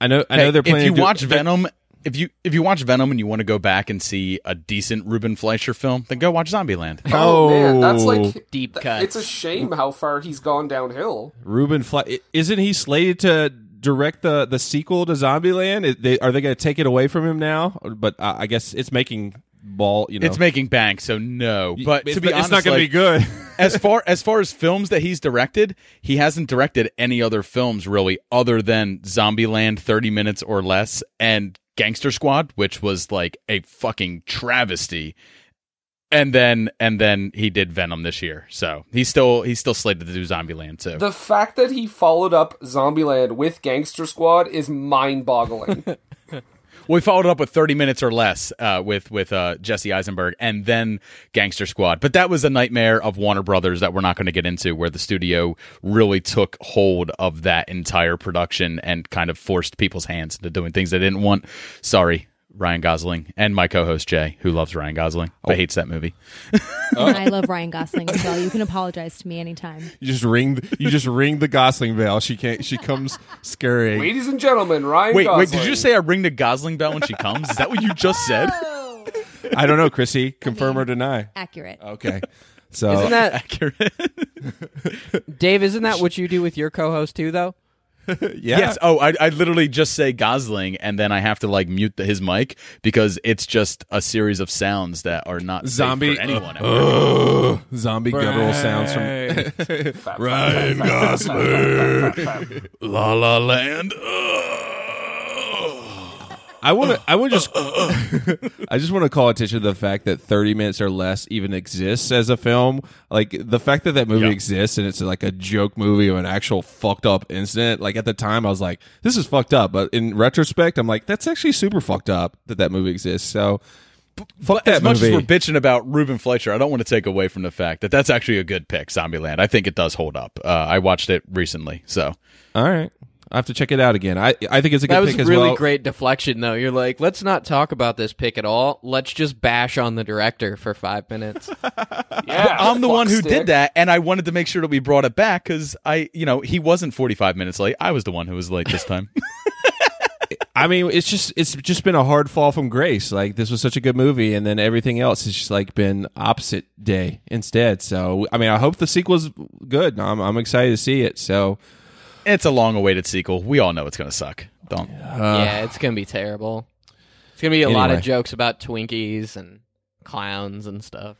Speaker 1: I know I know
Speaker 2: Hey,
Speaker 1: they're planning.
Speaker 2: If you
Speaker 1: to do-
Speaker 2: watch Venom, if you if you watch Venom and you want to go back and see a decent Ruben Fleischer film, then go watch Zombieland.
Speaker 4: oh, man, that's like
Speaker 3: Deep
Speaker 4: th-
Speaker 3: cuts.
Speaker 4: It's a shame how far he's gone downhill.
Speaker 1: Ruben Fle- isn't he slated to direct the the sequel to Zombieland? Is they, are they going to take it away from him now? But uh, I guess it's making ball. You know,
Speaker 2: It's making bank, so no. But
Speaker 1: It's
Speaker 2: to be
Speaker 1: not- it's
Speaker 2: honest,
Speaker 1: not gonna be good.
Speaker 2: as far as far as films that he's directed, he hasn't directed any other films really, other than Zombieland, thirty minutes or less, and Gangster Squad, which was like a fucking travesty. And then and then he did Venom this year, so he's still he's still slated to do Zombieland too.
Speaker 4: The fact that he followed up Zombieland with Gangster Squad is mind-boggling.
Speaker 2: We followed up with 30 minutes or less uh, with with uh, Jesse Eisenberg and then Gangster Squad. But that was a nightmare of Warner Brothers that we're not going to get into, where the studio really took hold of that entire production and kind of forced people's hands into doing things they didn't want. Sorry, Ryan Gosling and my co-host Jay, who loves Ryan Gosling but oh. hates that movie.
Speaker 5: I love Ryan Gosling as well. You can apologize to me anytime.
Speaker 1: you just ring the, you just ring the Gosling bell. She can't. She comes scurrying.
Speaker 4: Ladies and gentlemen, Ryan.
Speaker 2: Wait,
Speaker 4: Gosling.
Speaker 2: wait, did you say I ring the Gosling bell when she comes? Is that what you just said?
Speaker 1: I don't know, Chrissy. Confirm or deny.
Speaker 5: Accurate.
Speaker 1: Okay. So
Speaker 3: Isn't that
Speaker 2: Accurate.
Speaker 3: Dave? Isn't that what you do with your co-host too, though?
Speaker 1: yeah.
Speaker 2: Yes. Oh, I, I literally just say Gosling, and then I have to like mute the, his mic because it's just a series of sounds that are not safe
Speaker 1: Zombie
Speaker 2: for anyone.
Speaker 1: Ugh. zombie guttural sounds from Ryan Gosling.
Speaker 2: La La Land. Uh.
Speaker 1: I want to. I would just. I just want to call attention to the fact that 30 minutes or less even exists as a film. Like the fact that that movie
Speaker 2: Yeah.
Speaker 1: exists and it's like a joke movie of an actual fucked up incident. Like at the time, I was like, "This is fucked up," but in retrospect, I'm like, "That's actually super fucked up that that movie exists." So, fuck
Speaker 2: As much
Speaker 1: movie.
Speaker 2: as we're bitching about Ruben Fleischer, I don't want to take away from the fact that that's actually a good pick, Zombieland. I think it does hold up. Uh, I watched it recently, so
Speaker 1: All right. I have to check it out again. I I think it's a good
Speaker 3: That was
Speaker 1: pick as
Speaker 3: really
Speaker 1: well.
Speaker 3: great deflection, though. You're like, let's not talk about this pick at all. Let's just bash on the director for five minutes.
Speaker 4: Yeah,
Speaker 2: I'm the one who
Speaker 4: fuckstick.
Speaker 2: did that, and I wanted to make sure that we brought it back because I, you know, he wasn't 45 minutes late. I was the one who was late this time.
Speaker 1: I mean, it's just it's just been a hard fall from grace. Like this was such a good movie, and then everything else has just like been opposite day instead. So I mean, I hope the sequel's good. I'm I'm excited to see it. So
Speaker 2: it's a long-awaited sequel. We all know it's going to suck. Don't.
Speaker 3: Uh, yeah, it's gonna be terrible. It's gonna be a lot of jokes about Twinkies and clowns and stuff.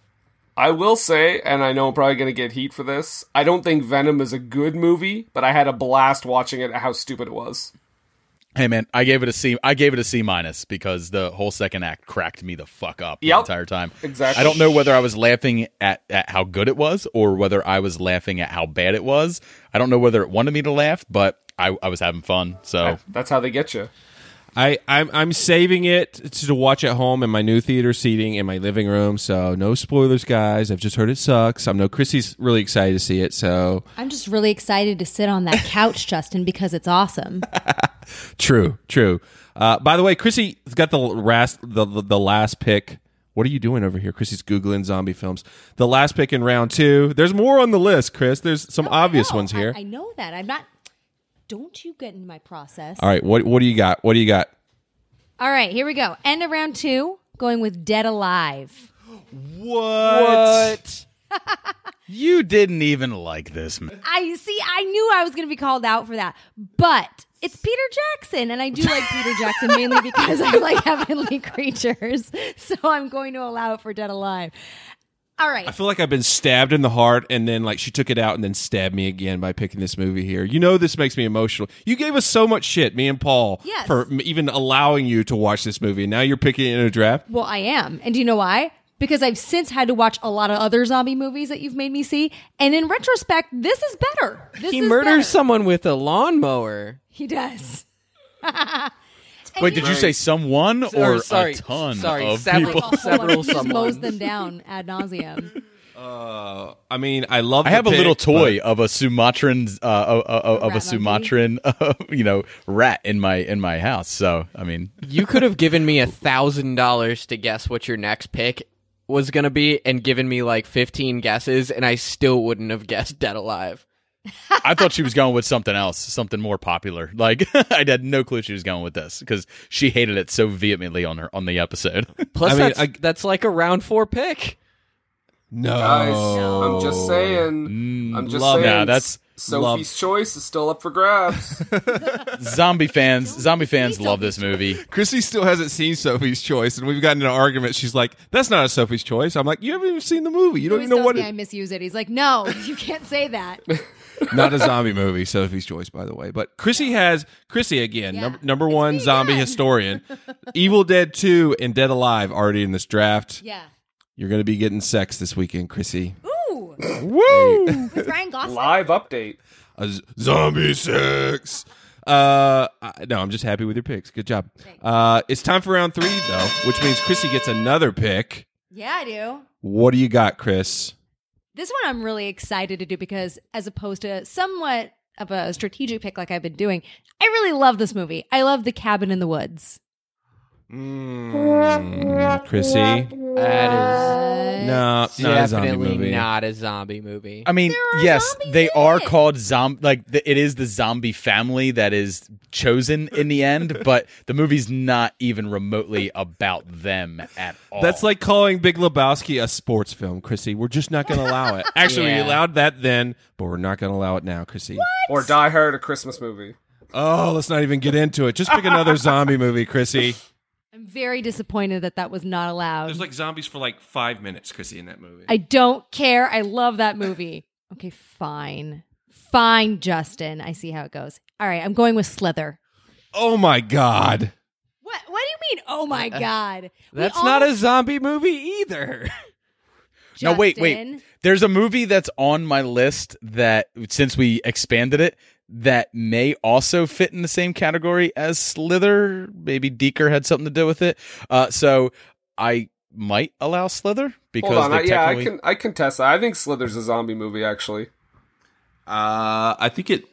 Speaker 4: I will say, and I know I'm probably going to get heat for this. I don't think Venom is a good movie, but I had a blast watching it. How stupid it was.
Speaker 2: Hey man, I gave it a C. I gave it a C minus because the whole second act cracked me the fuck up the entire time.
Speaker 4: Exactly.
Speaker 2: I don't know whether I was laughing at, at how good it was or whether I was laughing at how bad it was. I don't know whether it wanted me to laugh, but I, I was having fun. So
Speaker 4: That's how they get you.
Speaker 1: I I'm I'm saving it to, watch at home in my new theater seating in my living room. So no spoilers, guys. I've just heard it sucks. I know Chrissy's really excited to see it. So
Speaker 5: I'm just really excited to sit on that couch, Justin, because it's awesome.
Speaker 1: true, true. Uh, by the way, Chrissy's got the last the, the the last pick. What are you doing over here? Chrissy's googling zombie films. The last pick in round two. There's more on the list, Chris. There's some obvious ones here.
Speaker 5: I know that. I'm not. Don't you get in my process.
Speaker 1: All right, what what do you got? What do you got?
Speaker 5: All right, here we go. End of round two, going with Dead Alive.
Speaker 2: what? what? you didn't even like this. man.
Speaker 5: I see. I knew I was going to be called out for that, but it's Peter Jackson, and I do like Peter Jackson mainly because I like heavenly creatures. So I'm going to allow it for Dead Alive. All right.
Speaker 1: I feel like I've been stabbed in the heart, and then like she took it out, and then stabbed me again by picking this movie here. You know, this makes me emotional. You gave us so much shit, me and Paul,
Speaker 5: Yes.
Speaker 1: for even allowing you to watch this movie. Now you're picking it in a draft.
Speaker 5: Well, I am. And do you know why? Because I've since had to watch a lot of other zombie movies that you've made me see. And in retrospect, this is better. This
Speaker 3: he
Speaker 5: is
Speaker 3: murders
Speaker 5: better.
Speaker 3: someone with a lawnmower.
Speaker 5: He does.
Speaker 2: Wait, did you say someone or
Speaker 3: Or, sorry,
Speaker 2: a ton
Speaker 3: sorry,
Speaker 2: of
Speaker 3: several-
Speaker 2: people?
Speaker 3: several
Speaker 5: He just mows them down ad nauseum.
Speaker 1: Uh, I mean, I love.
Speaker 2: I
Speaker 1: the
Speaker 2: have a little toy of a Sumatran, uh, uh, uh, of a Sumatran, uh, you know, rat in my in my house. So, I mean,
Speaker 3: You could have given me a thousand dollars to guess what your next pick was gonna be, and given me like fifteen guesses, and I still wouldn't have guessed Dead Alive.
Speaker 2: I thought she was going with something else, something more popular. Like, I had no clue she was going with this because she hated it so vehemently on her on the episode.
Speaker 3: Plus,
Speaker 1: I mean,
Speaker 3: that's,
Speaker 1: I-
Speaker 3: that's like a round four pick.
Speaker 1: No,
Speaker 4: Guys, I'm just saying. Mm, I'm just
Speaker 2: love
Speaker 4: saying.
Speaker 2: that. That's-
Speaker 4: Sophie's choice is still up for grabs.
Speaker 2: zombie fans, zombie fans love this movie.
Speaker 1: Chrissy still hasn't seen Sophie's Choice, and we've gotten in an argument. She's like, "That's not a Sophie's Choice." I'm like, "You haven't even seen the movie. You don't even know what
Speaker 5: tells me
Speaker 1: it."
Speaker 5: I misuse it. He's like, no, you can't say that.
Speaker 1: Not a zombie movie, Sophie's Choice, by the way. But Chrissy has Chrissy again,
Speaker 5: Yeah.
Speaker 1: number number one zombie historian. Evil Dead Two and Dead Alive already in this draft.
Speaker 5: Yeah.
Speaker 1: You're going to be getting sex this weekend, Chrissy.
Speaker 5: Ooh.
Speaker 1: Woo!
Speaker 5: With Ryan Gosling.
Speaker 4: Live update.
Speaker 1: A z- zombie sex. Uh, I- no, I'm just happy with your picks. Good job. Uh, it's time for round three, though, which means Chrissy gets another pick.
Speaker 5: Yeah, I do.
Speaker 1: What do you got, Chris?
Speaker 5: This one I'm really excited to do because, as opposed to somewhat of a strategic pick like I've been doing, I really love this movie. I love The Cabin in the Woods.
Speaker 1: Mm, Chrissy.
Speaker 3: That is
Speaker 1: No, not a zombie
Speaker 3: definitely
Speaker 1: movie.
Speaker 3: not a zombie movie.
Speaker 2: I mean,
Speaker 5: There are
Speaker 2: yes,
Speaker 5: zombies
Speaker 2: they
Speaker 5: in
Speaker 2: are
Speaker 5: it.
Speaker 2: called zombie. Like the, it is the zombie family that is chosen in the end, but the movie's not even remotely about them at all.
Speaker 1: That's like calling Big Lebowski a sports film, Chrissy. We're just not going to allow it. Actually, we
Speaker 3: Yeah.
Speaker 1: allowed that then, but we're not going to allow it now, Chrissy.
Speaker 4: Or Die Hard, a Christmas movie.
Speaker 1: Oh, let's not even get into it. Just pick another zombie movie, Chrissy.
Speaker 5: I'm very disappointed that that was not allowed.
Speaker 1: There's like zombies for like five minutes, Chrissy, in that movie.
Speaker 5: I don't care. I love that movie. Okay, fine. Fine, Justin. I see how it goes. All right, I'm going with Slither.
Speaker 1: oh my God.
Speaker 5: What what do you mean? Oh my god. We
Speaker 3: That's not a zombie movie either.
Speaker 2: no, wait, wait. There's a movie that's on my list that since we expanded it, that may also fit in the same category as Slither. Maybe Dekker had something to do with it. Uh, so I might allow Slither because
Speaker 4: Hold on,
Speaker 2: they're
Speaker 4: I, yeah, I can I contest that. I think Slither's a zombie movie actually.
Speaker 1: Uh, I think it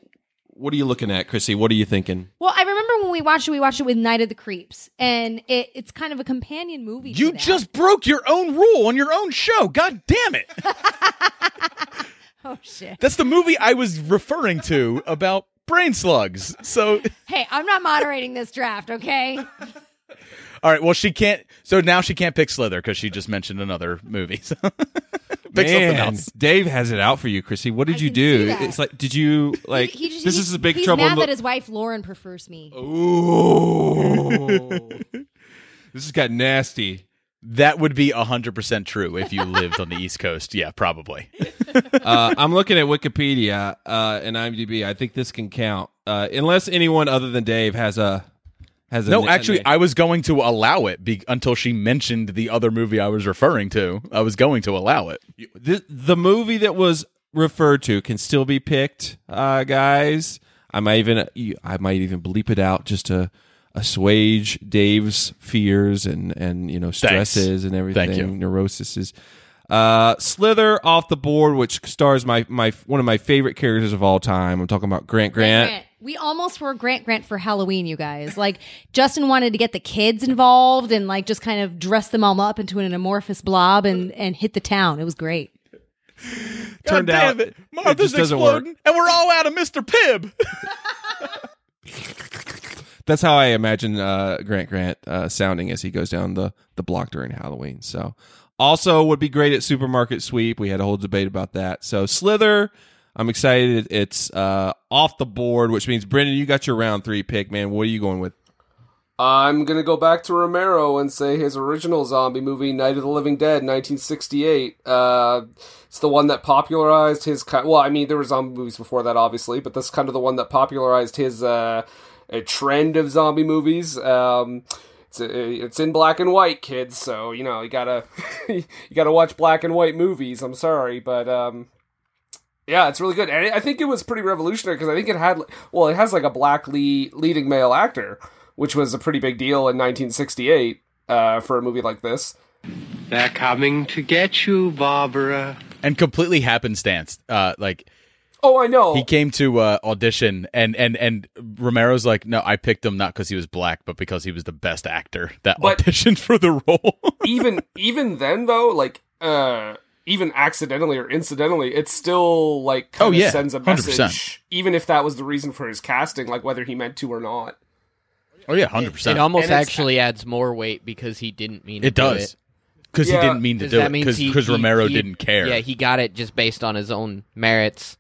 Speaker 1: what are you looking at, Chrissy? What are you thinking?
Speaker 5: Well, I remember when we watched it, we watched it with Night of the Creeps, and it, it's kind of a companion movie. to
Speaker 2: You
Speaker 5: that.
Speaker 2: just broke your own rule on your own show. God damn it.
Speaker 5: oh shit.
Speaker 2: That's the movie I was referring to about brain slugs. So,
Speaker 5: Hey, I'm not moderating this draft, okay?
Speaker 2: all right. Well, she can't. So now she can't pick Slither because she just mentioned another movie. So pick something
Speaker 1: Man,
Speaker 2: else.
Speaker 1: Dave has it out for you, Chrissy. What did
Speaker 5: I
Speaker 1: you
Speaker 5: can
Speaker 1: do?
Speaker 5: that.
Speaker 1: It's like, did you like?
Speaker 5: He just-
Speaker 1: this
Speaker 5: he's-
Speaker 1: is a big
Speaker 5: he's
Speaker 1: trouble. in
Speaker 5: mad
Speaker 1: the-
Speaker 5: that his wife Lauren prefers me.
Speaker 1: Ooh. this has got nasty.
Speaker 2: That would be 100% true if you lived on the East Coast. Yeah, probably.
Speaker 1: uh, I'm looking at Wikipedia uh, and IMDb. I think this can count, uh, unless anyone other than Dave has a has a
Speaker 2: No,
Speaker 1: a-
Speaker 2: actually, I was going to allow it be- until she mentioned the other movie I was referring to. I was going to allow it.
Speaker 1: the, the movie that was referred to can still be picked, uh, guys. I might even I might even bleep it out just to assuage Dave's fears and and you know stresses and everything,
Speaker 2: Thank you.
Speaker 1: neuroses. Uh, Slither off the board, which stars my my one of my favorite characters of all time. I'm talking about Grant Grant.
Speaker 5: Grant. We almost were Grant Grant for Halloween, you guys. Like Justin wanted to get the kids involved and like just kind of dress them all up into an amorphous blob and and hit the town. It was great.
Speaker 1: Turned
Speaker 2: damn
Speaker 1: out
Speaker 2: it.
Speaker 1: it
Speaker 2: Martha's
Speaker 1: just doesn't work.
Speaker 2: exploding, and we're all out of Mr. Pibb.
Speaker 1: That's how I imagine uh, Grant Grant uh, sounding as he goes down the, the block during Halloween. So, also would be great at supermarket sweep. We had a whole debate about that. So, Slither, I'm excited. It's uh, off the board, which means Brendan, you got your round three pick, man. What are you going with?
Speaker 4: I'm gonna go back to Romero and say his original zombie movie, Night of the Living Dead, 1968. Uh, it's the one that popularized his. Well, I mean, there were zombie movies before that, obviously, but that's kind of the one that popularized his uh, a trend of zombie movies. Um, it's it's in black and white, kids. So you know you gotta you gotta watch black and white movies. I'm sorry, but um, yeah, it's really good, and I think it was pretty revolutionary because I think it had well, it has like a black lead, leading male actor, which was a pretty big deal in 1968 uh, for a movie like this.
Speaker 13: They're coming to get you, Barbara.
Speaker 2: and completely happenstance. Uh, like
Speaker 4: Oh, I know.
Speaker 2: he came to uh, audition, and and and Romero's like, no, I picked him not because he was black, but because he was the best actor that
Speaker 4: But-
Speaker 2: auditioned for the role.
Speaker 4: even even then though, like uh, even accidentally or incidentally, it still like kind
Speaker 2: Oh, yeah,
Speaker 4: sends a
Speaker 2: 100%.
Speaker 4: message, even if that was the reason for his casting, like whether he meant to or not.
Speaker 2: oh yeah, hundred percent.
Speaker 3: It almost actually adds more weight because he didn't mean to
Speaker 2: It
Speaker 3: do
Speaker 2: does
Speaker 3: it.
Speaker 2: because
Speaker 4: Yeah.
Speaker 2: he didn't mean to do
Speaker 3: that
Speaker 2: it
Speaker 3: means he-
Speaker 2: because Romero
Speaker 3: he-
Speaker 2: didn't care.
Speaker 3: Yeah, he got it just based on his own merits.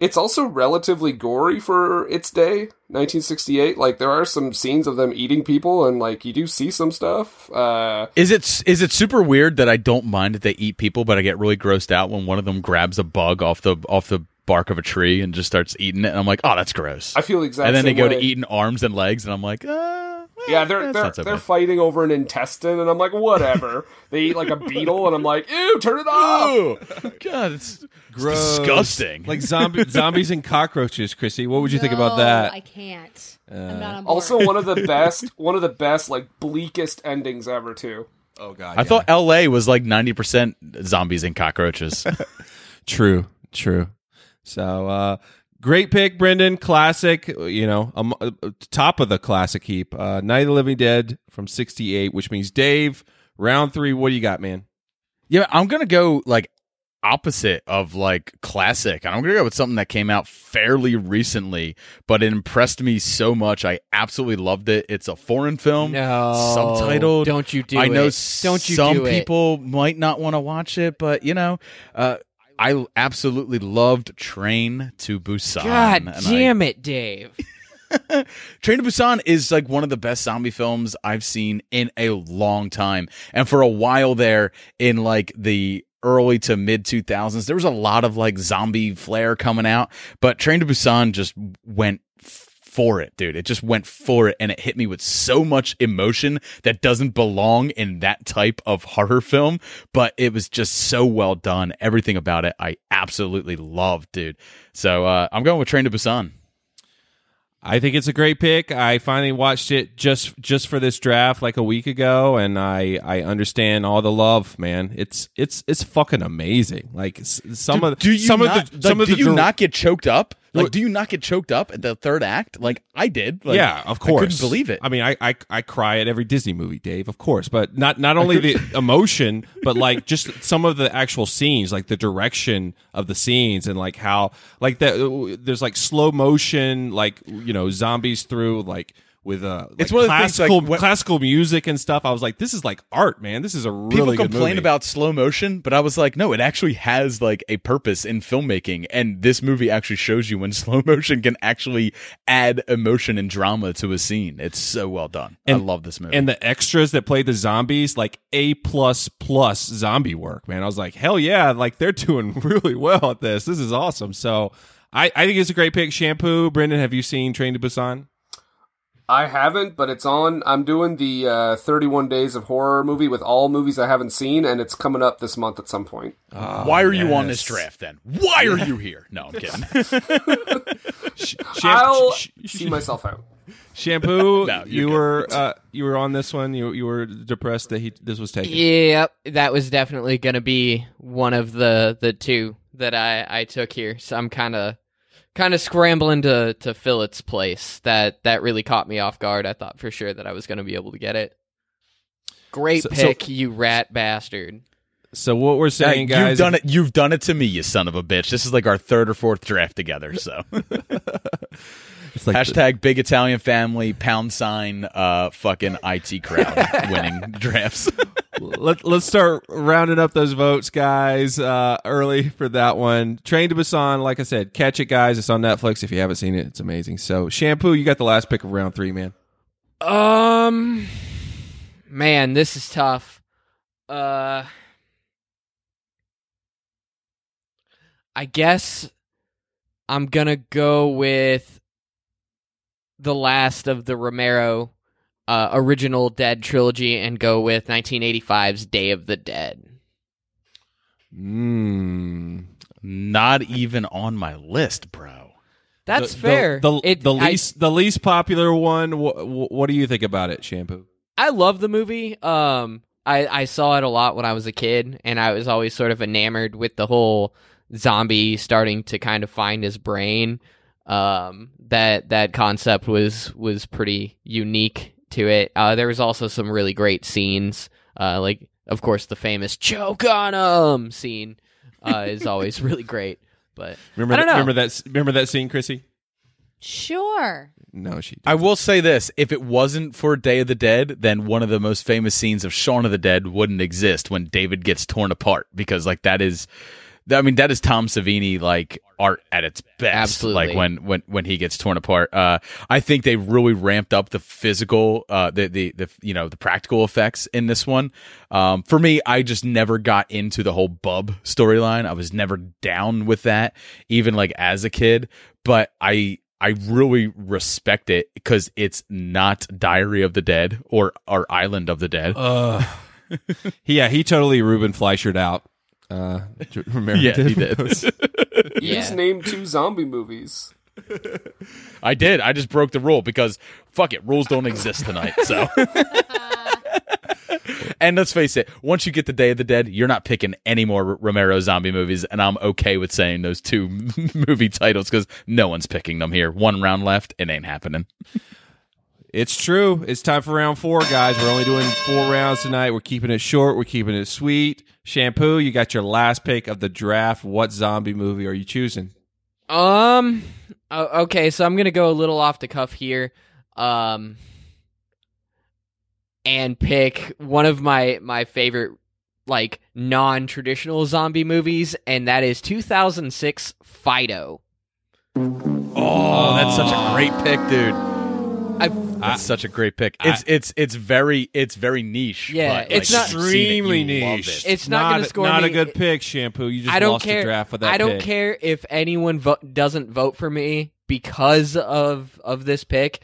Speaker 4: It's also relatively gory for its day, 1968. Like there are some scenes of them eating people, and like you do see some stuff. Uh,
Speaker 2: Is it is it super weird that I don't mind that they eat people, but I get really grossed out when one of them grabs a bug off the off the bark of a tree and just starts eating it, and I'm like, oh, that's gross.
Speaker 4: I feel exactly
Speaker 2: and then they go
Speaker 4: way.
Speaker 2: to eating arms and legs, and I'm like, uh,
Speaker 4: Yeah, they're they're
Speaker 2: so
Speaker 4: they're fighting over an intestine, and I'm like, whatever. they eat like a beetle, and I'm like, ew, turn it off.
Speaker 2: Ew. God, it's
Speaker 1: Gross.
Speaker 2: disgusting.
Speaker 1: Like zombie, zombies and cockroaches, Chrissy. What would you think about that?
Speaker 5: I can't.
Speaker 1: Uh,
Speaker 5: I'm not on board.
Speaker 4: Also, one of the best, one of the best, like bleakest endings ever, too.
Speaker 1: oh god,
Speaker 2: I thought L.A. was like 90 percent zombies and cockroaches.
Speaker 1: True, true. So, uh, great pick, Brendan. Classic, you know, um, uh, top of the classic heap. Uh, Night of the Living Dead from 68, which means Dave, round three. What do you got, man?
Speaker 2: yeah, I'm gonna go like opposite of like classic. I'm gonna go with something that came out fairly recently, but it impressed me so much. I absolutely loved it. It's a foreign film,
Speaker 3: No,
Speaker 2: subtitled.
Speaker 3: Don't you do it?
Speaker 2: I know
Speaker 3: it. Don't you
Speaker 2: some
Speaker 3: do it.
Speaker 2: people might not want to watch it, but you know, uh, I absolutely loved Train to Busan.
Speaker 3: God
Speaker 2: and I-
Speaker 3: damn it, Dave.
Speaker 2: Train to Busan is like one of the best zombie films I've seen in a long time. And for a while there in like the early to mid 2000s, there was a lot of like zombie flair coming out, but Train to Busan just went for it, dude. It just went for it and it hit me with so much emotion that doesn't belong in that type of horror film, but it was just so well done. Everything about it I absolutely loved, dude. So, uh, I'm going with Train to Busan.
Speaker 1: I think it's a great pick. I finally watched it just just for this draft like a week ago, and I I understand all the love, man. It's it's it's fucking amazing. Like some
Speaker 2: Do-
Speaker 1: of
Speaker 2: do you
Speaker 1: some
Speaker 2: not,
Speaker 1: of the some
Speaker 2: like,
Speaker 1: of
Speaker 2: do
Speaker 1: the
Speaker 2: you
Speaker 1: dir-
Speaker 2: not get choked up? Like, do you not get choked up at the third act? Like I did. Like,
Speaker 1: yeah, of course.
Speaker 2: I couldn't believe it.
Speaker 1: I mean, I, I I cry at every Disney movie, Dave. Of course, but not not only the emotion, but like just some of the actual scenes, like the direction of the scenes, and like how like that. There's like slow motion, like you know, zombies through like with uh like
Speaker 2: It's one of the things, like,
Speaker 1: classical
Speaker 2: when-
Speaker 1: classical music and stuff. I was like, this is like art, man. This is a really
Speaker 2: People complain about slow motion, but I was like, no, it actually has like a purpose in filmmaking, and this movie actually shows you when slow motion can actually add emotion and drama to a scene. It's so well done. I love this movie.
Speaker 1: And the extras that played the zombies, like A plus plus zombie work, man. I was like, hell yeah, like they're doing really well at this. This is awesome. So I, I think it's a great pick. Shampoo, Brendan, have you seen Train to Busan?
Speaker 4: I haven't, but it's on. I'm doing the uh, 31 Days of Horror movie with all movies I haven't seen, and it's coming up this month at some point.
Speaker 2: Why are you on this draft then? Why are you here? No, I'm kidding.
Speaker 4: I'll see myself out.
Speaker 1: Shampoo,
Speaker 2: No, you're
Speaker 1: you
Speaker 2: good.
Speaker 1: were uh, you were on this one. You you were depressed that he this was taken.
Speaker 3: Yep, that was definitely going to be one of the the two that I I took here. So I'm kind of kind of scrambling to to fill its place. That that really caught me off guard. I thought for sure that I was going to be able to get it. Great
Speaker 1: So- so-
Speaker 3: pick, you rat bastard.
Speaker 1: So what we're saying,
Speaker 2: Hey,
Speaker 1: guys,
Speaker 2: you've done it. You've done it to me, you son of a bitch. This is like our third or fourth draft together. So
Speaker 1: It's like the-
Speaker 2: hashtag big Italian family pound sign uh fucking it crowd winning drafts.
Speaker 1: Let, let's start rounding up those votes, guys, uh, early for that one. Train to Busan, like I said, catch it, guys. It's on Netflix. If you haven't seen it, it's amazing. So, Shampoo, you got the last pick of round three, man.
Speaker 3: Um, man, this is tough. Uh, I guess I'm gonna go with the last of the Romero uh, original Dead trilogy and go with 1985's Day of the Dead.
Speaker 1: Mm.
Speaker 2: Not even on my list, bro.
Speaker 3: That's
Speaker 1: The-
Speaker 3: fair.
Speaker 1: The, the,
Speaker 3: It-
Speaker 1: the
Speaker 3: I-
Speaker 1: least the least popular one. What, what do you think about it, Shampoo?
Speaker 3: I love the movie. Um, I I saw it a lot when I was a kid, and I was always sort of enamored with the whole zombie starting to kind of find his brain. Um, that that concept was was pretty unique to it. Uh, there was also some really great scenes. Uh, like of course the famous choke on him scene uh, is always really great. But
Speaker 1: Remember
Speaker 3: I don't
Speaker 1: that,
Speaker 3: know.
Speaker 1: remember that remember that scene, Chrissy?
Speaker 5: Sure.
Speaker 1: No, she.
Speaker 2: I will say this: if it wasn't for Day of the Dead, then one of the most famous scenes of Shaun of the Dead wouldn't exist when David gets torn apart because, like, that is, I mean, that is Tom Savini like art at its best.
Speaker 3: Absolutely.
Speaker 2: like when when when he gets torn apart. Uh, I think they really ramped up the physical, uh, the the the you know the practical effects in this one. Um, for me, I just never got into the whole Bub storyline. I was never down with that, even like as a kid. But I I really respect it because it's not Diary of the Dead or or Island of the Dead.
Speaker 1: Uh, yeah, he totally Ruben Fleischered out. Uh, Romero
Speaker 2: Yeah, he
Speaker 1: did.
Speaker 2: did.
Speaker 4: You just named two zombie movies.
Speaker 2: I did. I just broke the rule because fuck it, rules don't exist tonight. So. And let's face it, once you get the Day of the Dead, you're not picking any more Romero zombie movies, and I'm okay with saying those two movie titles because no one's picking them here. One round left, it ain't happening.
Speaker 1: It's true. It's time for round four, guys. We're only doing four rounds tonight. We're keeping it short. We're keeping it sweet. Shampoo, you got your last pick of the draft. What zombie movie are you choosing?
Speaker 3: Um. Okay, so I'm gonna go a little off the cuff here, um, and pick one of my my favorite like non traditional zombie movies, and that is 2006 Fido.
Speaker 2: Oh, that's such a great pick, dude.
Speaker 3: I,
Speaker 2: That's such a great pick. It's it's it's very it's very niche.
Speaker 3: Yeah,
Speaker 2: but,
Speaker 3: it's
Speaker 2: like,
Speaker 3: not-
Speaker 2: you've seen it,
Speaker 1: Extremely
Speaker 2: you love
Speaker 1: niche.
Speaker 2: it.
Speaker 3: It's not gonna score
Speaker 1: Not
Speaker 3: me.
Speaker 1: a good pick, Shampoo. You just
Speaker 3: I don't
Speaker 1: lost
Speaker 3: care.
Speaker 1: the draft with that
Speaker 3: I don't
Speaker 1: pick.
Speaker 3: care if anyone vo- doesn't vote for me because of of this pick.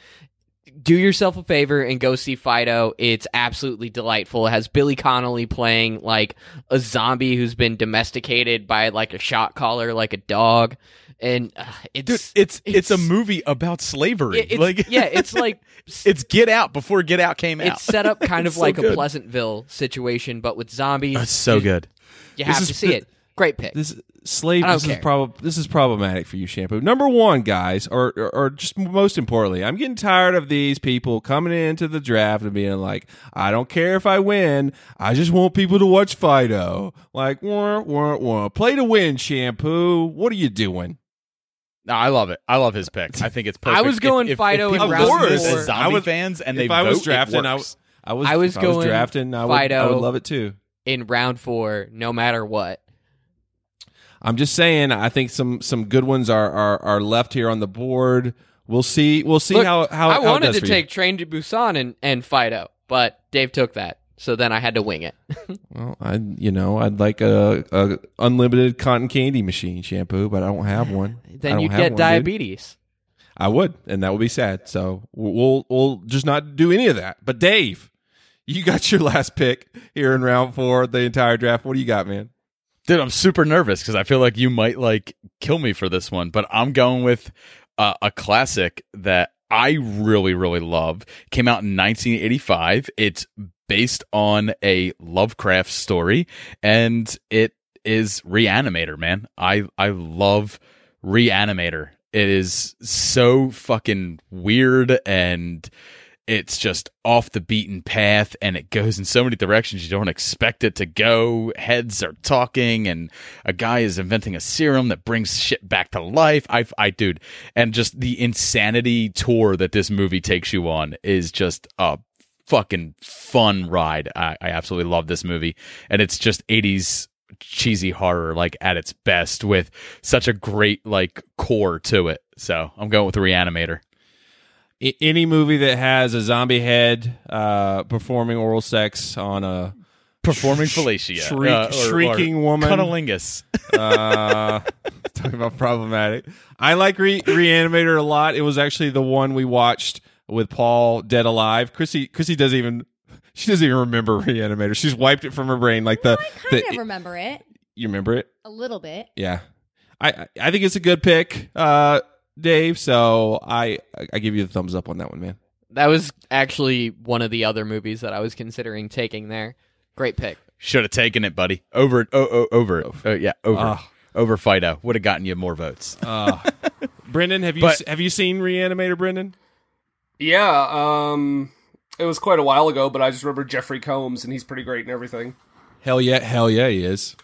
Speaker 3: Do yourself a favor and go see Fido. It's absolutely delightful. It has Billy Connolly playing like a zombie who's been domesticated by like a shot caller, like a dog, and uh, it's
Speaker 2: Dude, it's, it's a movie about slavery.
Speaker 3: it- it's-
Speaker 2: like
Speaker 3: yeah, it's like
Speaker 2: it's Get Out before Get Out came out.
Speaker 3: it's set up kind of
Speaker 2: so
Speaker 3: like a. Pleasantville situation, but with zombies.
Speaker 2: It's so
Speaker 3: You-
Speaker 2: good.
Speaker 3: You
Speaker 1: This
Speaker 3: have
Speaker 1: is
Speaker 3: to see
Speaker 1: the-
Speaker 3: it. Great pick.
Speaker 1: This slave.
Speaker 3: I don't
Speaker 1: is
Speaker 3: care.
Speaker 1: prob- This is problematic for you, shampoo. Number one, guys, or, or or just most importantly, I'm getting tired of these people coming into the draft and being like, "I don't care if I win. I just want people to watch Fido." Like, wah, wah, wah. play to win, shampoo. What are you doing?
Speaker 2: No, I love it. I love his pick. I think it's perfect.
Speaker 3: I was going Fido
Speaker 2: if,
Speaker 3: in
Speaker 2: if
Speaker 3: round
Speaker 2: people listen
Speaker 3: four.
Speaker 2: as zombie
Speaker 1: I would-
Speaker 2: fans and they
Speaker 1: I was
Speaker 2: vote, it
Speaker 1: drafting, I,
Speaker 2: works.
Speaker 1: I was.
Speaker 3: I was
Speaker 1: if I was
Speaker 3: going
Speaker 1: drafting. I would, I would love it too.
Speaker 3: in round four, no matter what.
Speaker 1: I'm just saying. I think some some good ones are are, are left here on the board. We'll see. We'll see
Speaker 3: Look,
Speaker 1: how how
Speaker 3: I
Speaker 1: how it
Speaker 3: wanted
Speaker 1: does
Speaker 3: to
Speaker 1: for you.
Speaker 3: take Train to Busan and, and Fido, but Dave took that. So then I had to wing it.
Speaker 1: Well, I you know I'd like a, a unlimited cotton candy machine shampoo, but I don't have one.
Speaker 3: Then you'd get
Speaker 1: one, dude.
Speaker 3: diabetes.
Speaker 1: I would, and that would be sad. So we'll we'll just not do any of that. But Dave, you got your last pick here in round four, the entire draft. What do you got, man?
Speaker 2: Dude, I'm super nervous because I feel like you might like kill me for this one, but I'm going with uh, a classic that I really, really love. Came out in 1985. It's based on a Lovecraft story, and it is Reanimator. Man, I I love Reanimator. It is so fucking weird and it's just off the beaten path and it goes in so many directions you don't expect it to go. Heads are talking and a guy is inventing a serum that brings shit back to life. I, I, dude, and just the insanity tour that this movie takes you on is just a fucking fun ride. I, I absolutely love this movie and it's just 80s cheesy horror like at its best with such a great like core to it. So I'm going with the Reanimator.
Speaker 1: I- any movie that has a zombie head uh, performing oral sex on a
Speaker 2: Performing
Speaker 1: sh-
Speaker 2: fellatio,
Speaker 1: shriek-
Speaker 2: uh, or-
Speaker 1: shrieking
Speaker 2: or
Speaker 1: woman,
Speaker 2: cunnilingus.
Speaker 1: uh, talking about problematic. I like Re- Reanimator a lot. It was actually the one we watched with Paul Dead Alive. Chrissy Chrissy doesn't even she doesn't even remember Reanimator. She's wiped it from her brain. Like the, I
Speaker 5: Kind
Speaker 1: the
Speaker 5: of remember it
Speaker 1: you remember it?
Speaker 5: a little bit.
Speaker 1: Yeah. I I- I think it's a good pick, uh, Dave. So I I give you the thumbs up on that one, man.
Speaker 3: That was actually one of the other movies that I was considering taking there. Great pick.
Speaker 2: Should have taken it, buddy. Over it. Oh, oh, over it. Oh, yeah, over.
Speaker 1: Ah.
Speaker 2: Over Fido would have gotten you more votes.
Speaker 1: Uh, Brendan, have you
Speaker 2: But-
Speaker 1: have you seen Reanimator, Brendan?
Speaker 4: Yeah, um, it was quite a while ago, but I just remember Jeffrey Combs, and he's pretty great and everything.
Speaker 1: Hell yeah, hell yeah, he is.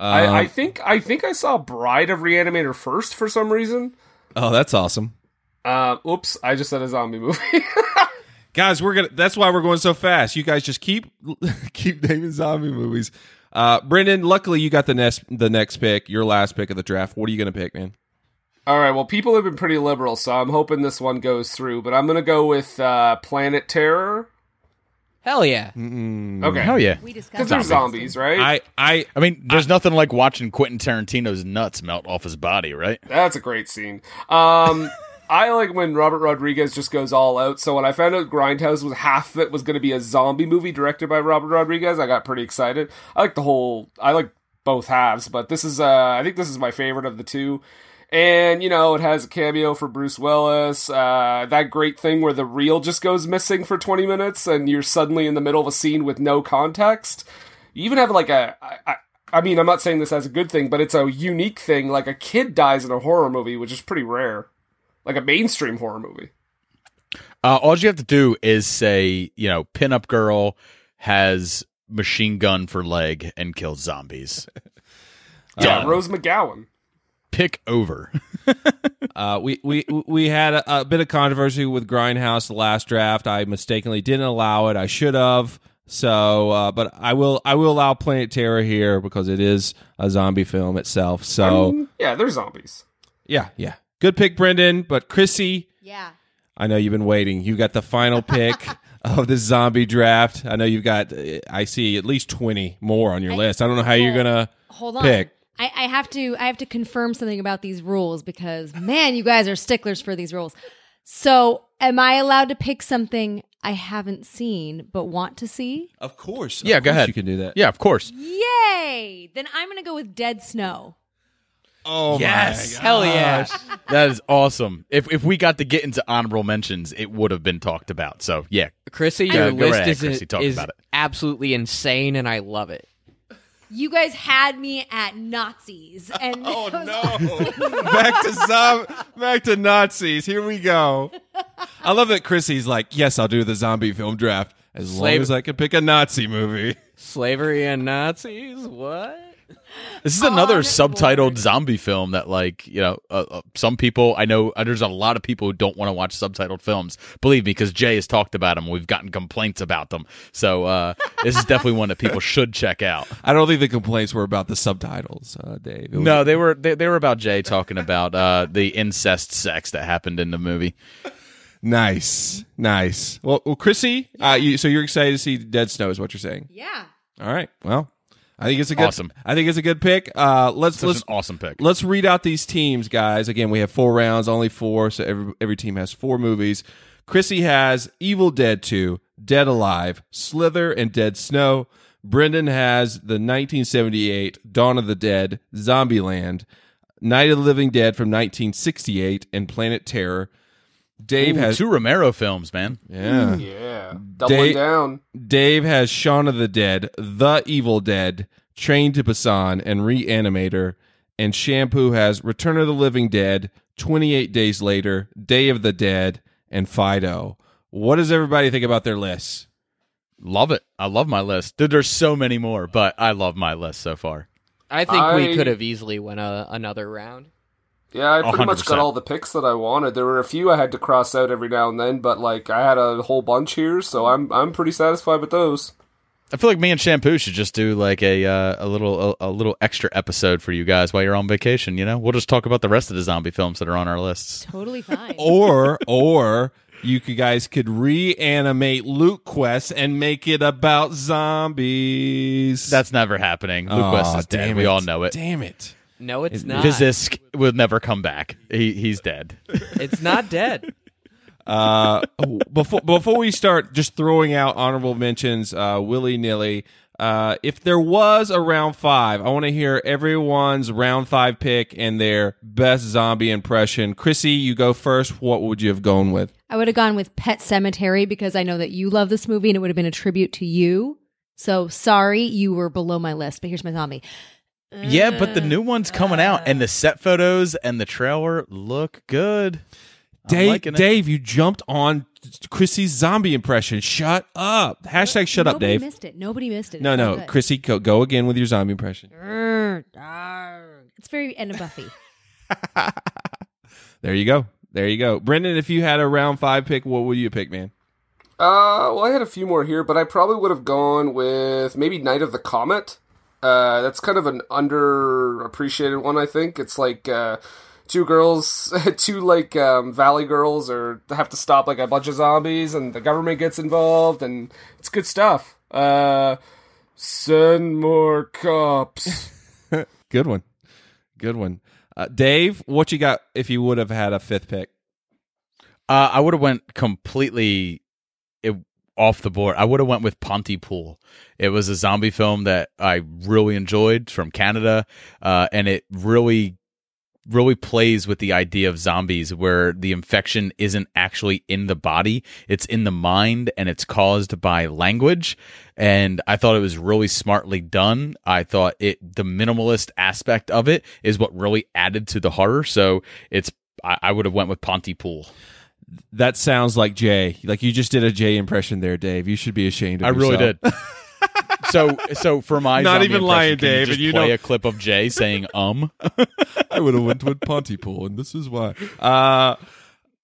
Speaker 4: I, I
Speaker 1: Um,
Speaker 4: think I think I saw Bride of Reanimator first for some reason.
Speaker 1: oh, that's awesome.
Speaker 4: Uh, oops, I just said a zombie movie.
Speaker 1: guys we're gonna that's why we're going so fast you guys just keep keep naming zombie movies uh brendan luckily you got the next the next pick your last pick of the draft what are you gonna pick man
Speaker 4: All right, well, people have been pretty liberal, so I'm hoping this one goes through. But I'm gonna go with uh, Planet Terror.
Speaker 3: Hell yeah.
Speaker 4: Okay,
Speaker 2: Hell yeah.
Speaker 5: We discussed
Speaker 4: because they're zombies, right?
Speaker 1: i i
Speaker 2: I mean, there's nothing like watching Quentin Tarantino's nuts melt off his body, right?
Speaker 4: That's a great scene. Um, I like when Robert Rodriguez just goes all out. So when I found out Grindhouse was half of it was going to be a zombie movie directed by Robert Rodriguez, I got pretty excited. I like the whole. I like both halves, but this is. Uh, I think this is my favorite of the two. And you know, it has a cameo for Bruce Willis. Uh, that great thing where the reel just goes missing for twenty minutes, and you're suddenly in the middle of a scene with no context. You even have like a. I, mean, I'm not saying this as a good thing, but it's a unique thing. Like a kid dies in a horror movie, which is pretty rare. Like a mainstream horror movie.
Speaker 2: Uh, all you have to do is say, you know, pinup girl has machine gun for leg and kills zombies.
Speaker 4: Yeah,
Speaker 2: Uh,
Speaker 4: Rose McGowan.
Speaker 2: Pick over.
Speaker 1: uh we we we had a, a bit of controversy with grindhouse the last draft i mistakenly didn't allow it i should have so uh but i will i will allow planet terror here because it is a zombie film itself so
Speaker 4: I mean, yeah, they're zombies.
Speaker 1: yeah yeah good pick brendan but chrissy
Speaker 5: Yeah.
Speaker 1: I know you've been waiting. You got the final pick of the zombie draft. I know you've got. uh, I see at least twenty more on your list. I don't know how you're gonna
Speaker 5: Hold on.
Speaker 1: pick.
Speaker 5: I, I have to I have to confirm something about these rules because man, you guys are sticklers for these rules. So am I allowed to pick something I haven't seen but want to see?
Speaker 1: Of course.
Speaker 2: yeah,
Speaker 1: Of
Speaker 2: go
Speaker 1: course
Speaker 2: ahead.
Speaker 1: You can do that.
Speaker 2: Yeah, of course.
Speaker 5: Yay! Then I'm gonna go with Dead Snow.
Speaker 1: Oh
Speaker 2: Yes.
Speaker 3: Hell yeah.
Speaker 2: That is awesome. If if we got to get into honorable mentions, it would have been talked about. So yeah,
Speaker 3: Chrissy,
Speaker 2: Yeah,
Speaker 3: your
Speaker 2: go
Speaker 3: list
Speaker 2: right ahead,
Speaker 3: is,
Speaker 2: Chrissy, talk
Speaker 3: is
Speaker 2: about it.
Speaker 3: absolutely insane, and I love it.
Speaker 5: You guys had me at Nazis, and oh
Speaker 1: no! back to zom- back to Nazis. Here we go. I love that Chrissy's like, yes, I'll do the zombie film draft as long as I can pick a Nazi movie.
Speaker 3: Slavery and Nazis? What?
Speaker 2: This is another subtitled zombie film that, like, you know, uh, uh, some people I know. Uh, there's a lot of people who don't want to watch subtitled films. Believe me, because Jay has talked about them. We've gotten complaints about them. So uh, this is definitely one that people should check out.
Speaker 1: I don't think the complaints were about the subtitles, uh, Dave. Was-
Speaker 2: No, they were they, they were about Jay talking about uh, the incest sex that happened in the movie.
Speaker 1: Nice, nice. Well, well Chrissy, uh, you, so you're excited to see Dead Snow, is what you're saying?
Speaker 5: Yeah.
Speaker 1: All right. Well, I think it's a good.
Speaker 2: Awesome.
Speaker 1: I think it's a good pick. Uh, let's
Speaker 2: Such
Speaker 1: let's
Speaker 2: an awesome pick.
Speaker 1: Let's read out these teams, guys. Again, we have four rounds, only four, so every every team has four movies. Chrissy has Evil Dead 2, Dead Alive, Slither, and Dead Snow. Brendan has the 1978 Dawn of the Dead, Zombieland, Night of the Living Dead from 1968, and Planet Terror. Dave
Speaker 2: Ooh,
Speaker 1: has
Speaker 2: two Romero films, man.
Speaker 1: yeah.
Speaker 4: Mm, yeah. Doubling down.
Speaker 1: Dave has Shaun of the Dead, The Evil Dead, Train to Busan, and Reanimator. And Shampoo has Return of the Living Dead, 28 Days Later, Day of the Dead, and Fido. What does everybody think about their lists?
Speaker 2: Love it. I love my list. Dude, there's so many more, but I love my list so far.
Speaker 3: I think
Speaker 4: I-
Speaker 3: we could have easily went a, another round.
Speaker 4: Yeah, I pretty much
Speaker 2: 100%.
Speaker 4: got all the picks that I wanted. There were a few I had to cross out every now and then, but like I had a whole bunch here, so I'm I'm pretty satisfied with those.
Speaker 2: I feel like me and Shampoo should just do like a uh, a little a, a little extra episode for you guys while you're on vacation. You know, we'll just talk about the rest of the zombie films that are on our lists.
Speaker 5: Totally fine.
Speaker 1: Or, or you could- guys could reanimate Loot Quest and make it about zombies.
Speaker 2: That's never happening. Luke
Speaker 1: Aw,
Speaker 2: West is dead.
Speaker 1: damn
Speaker 2: We all know it.
Speaker 1: Damn it.
Speaker 3: No, it's
Speaker 1: It-
Speaker 3: not.
Speaker 2: Vizisk will never come back. He he's dead.
Speaker 3: It's not dead.
Speaker 1: Uh, before before we start, just throwing out honorable mentions, uh, willy nilly. Uh, if there was a round five, I want to hear everyone's round five pick and their best zombie impression. Chrissy, you go first. What would you have gone with?
Speaker 5: I would have gone with Pet Sematary because I know that you love this movie and it would have been a tribute to you. So sorry, you were below my list, but here's my zombie.
Speaker 2: Yeah, but the new one's coming out, and the set photos and the trailer look good.
Speaker 1: Dave. Dave, you jumped on Chrissy's zombie impression. Shut up. Hashtag shut up,
Speaker 5: Nobody
Speaker 1: Dave.
Speaker 5: missed it. Nobody missed it.
Speaker 1: No,
Speaker 5: It's
Speaker 1: no,
Speaker 5: all good.
Speaker 1: Chrissy, go, go again with your zombie impression.
Speaker 5: Grr, darn. It's very end of Buffy.
Speaker 1: There you go. There you go. Brendan, if you had a round five pick, what would you pick, man?
Speaker 4: Uh, well, I had a few more here, but I probably would have gone with maybe Night of the Comet. Uh, that's kind of an underappreciated one, I think. It's like uh, two girls, two like um, valley girls, or have to stop like a bunch of zombies, and the government gets involved, and it's good stuff. Uh, send more cops.
Speaker 1: Good one. Good one. Uh, Dave, what you got if you would have had a fifth pick?
Speaker 2: Uh, I would have went completely it, off the board. I would have went with Pontypool. It was a zombie film that I really enjoyed from Canada, uh, and it really, really plays with the idea of zombies, where the infection isn't actually in the body; it's in the mind, and it's caused by language. And I thought it was really smartly done. I thought it the minimalist aspect of it is what really added to the horror. So it's I, I would have went with Pontypool.
Speaker 1: That sounds like Jay. Like you just did a Jay impression there, Dave. You should be ashamed of
Speaker 2: I really did. so, so for my
Speaker 1: Not even lying,
Speaker 2: can you
Speaker 1: Dave,
Speaker 2: just
Speaker 1: you
Speaker 2: play
Speaker 1: know-
Speaker 2: a clip of Jay saying "um."
Speaker 1: I would have went with Pontypool, and this is why. Uh,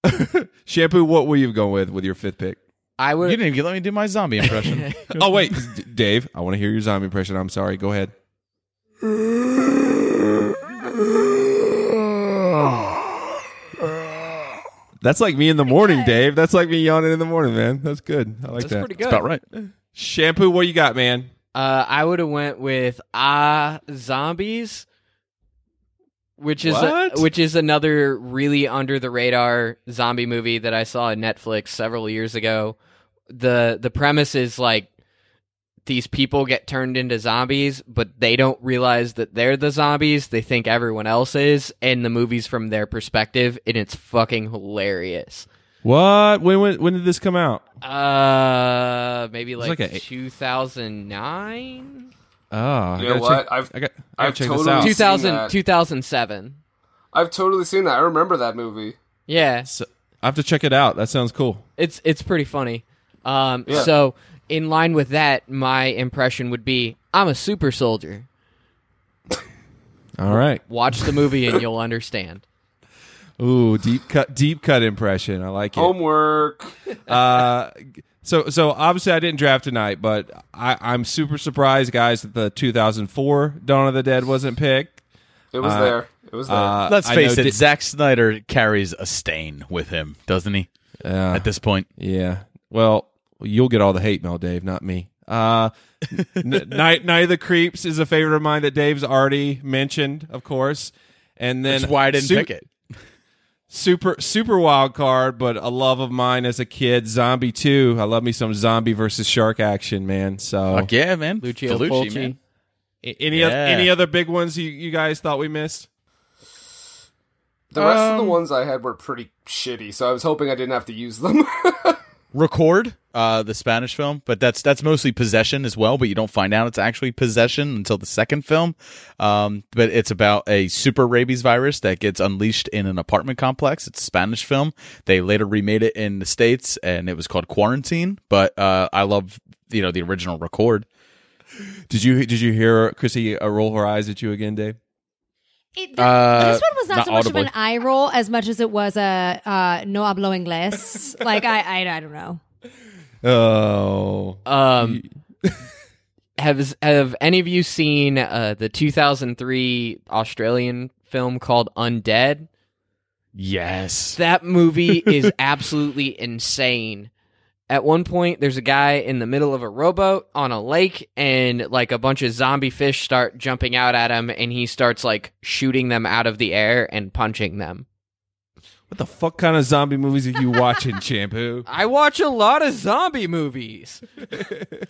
Speaker 1: shampoo. What were you going with with your fifth pick?
Speaker 3: I would.
Speaker 2: You didn't even let me do my zombie impression.
Speaker 1: oh wait, D- Dave. I want to hear your zombie impression. I'm sorry. Go ahead. That's like me in the morning, Dave. That's like me yawning in the morning, man. That's good. I like
Speaker 3: That's
Speaker 1: that.
Speaker 3: pretty good.
Speaker 2: About right.
Speaker 1: Shampoo. What you got, man?
Speaker 3: Uh, I would have went with Ah Zombies, which is
Speaker 1: What?
Speaker 3: a, which is another really under the radar zombie movie that I saw on Netflix several years ago. the The premise is like these people get turned into zombies, but they don't realize that they're the zombies. They think everyone else is, and the movie's from their perspective, and it's fucking hilarious.
Speaker 1: What? When when, when did this come out?
Speaker 3: Uh, maybe like,
Speaker 1: like a-
Speaker 3: 2009.
Speaker 1: Oh, I
Speaker 4: You know
Speaker 1: gotta
Speaker 4: what?
Speaker 1: check-
Speaker 4: I've
Speaker 1: I got, I gotta
Speaker 4: I've
Speaker 1: check
Speaker 4: totally
Speaker 1: this out.
Speaker 4: seen
Speaker 3: 2000,
Speaker 4: that.
Speaker 3: 2007.
Speaker 4: I've totally seen that. I remember that movie.
Speaker 3: Yeah,
Speaker 1: So, I have to check it out. That sounds cool.
Speaker 3: it's it's pretty funny. Um,
Speaker 4: Yeah.
Speaker 3: So in line with that, my impression would be I'm a super soldier.
Speaker 1: All right.
Speaker 3: Watch the movie and you'll understand.
Speaker 1: Ooh, deep cut, deep cut impression. I like it.
Speaker 4: Homework.
Speaker 1: uh, so so obviously I didn't draft tonight, but I, I'm super surprised, guys, that the 2004 Dawn of the Dead wasn't picked.
Speaker 4: It was
Speaker 1: Uh,
Speaker 4: there. It was there.
Speaker 1: Uh,
Speaker 2: Let's face it,
Speaker 1: Di-
Speaker 2: Zack Snyder carries a stain with him, doesn't he?
Speaker 1: Yeah.
Speaker 2: At this point,
Speaker 1: Yeah. Well, you'll get all the hate mail, Dave, not me. Uh, N- Night Night of the Creeps is a favorite of mine that Dave's already mentioned, of course. And then
Speaker 2: that's why I didn't
Speaker 1: Su-
Speaker 2: pick it.
Speaker 1: Super super wild card, but a love of mine as a kid. Zombie Two. I love me some zombie versus shark action, man. So
Speaker 2: Fuck yeah, man.
Speaker 3: Lucio
Speaker 2: Fulci,
Speaker 3: Fulci.
Speaker 2: man.
Speaker 1: A- any
Speaker 2: Yeah.
Speaker 1: oth- any other big ones you, you guys thought we missed?
Speaker 4: the rest of
Speaker 2: um,
Speaker 4: the ones I had were pretty shitty, so I was hoping I didn't have to use them.
Speaker 2: Record, uh, the Spanish film, but that's that's mostly possession as well. But you don't find out it's actually possession until the second film. Um, but it's about a super rabies virus that gets unleashed in an apartment complex. It's a Spanish film. They later remade it in the states, and it was called Quarantine. But uh, I love you know the original Record.
Speaker 1: Did you did you hear Chrissy uh, roll her eyes at you again, Dave?
Speaker 5: It,
Speaker 2: Uh,
Speaker 5: this one was not,
Speaker 2: not
Speaker 5: so much of an eye roll as much as it was a uh, no hablo inglés. like I, I, I don't know.
Speaker 1: Oh,
Speaker 3: Um, have have any of you seen uh, the 2003 Australian film called Undead?
Speaker 2: Yes.
Speaker 3: That movie is absolutely insane. At one point, there's a guy in the middle of a rowboat on a lake, and like a bunch of zombie fish start jumping out at him, and he starts like shooting them out of the air and punching them.
Speaker 1: What the fuck kind of zombie movies are you watching, Shampoo?
Speaker 3: I watch a lot of zombie movies.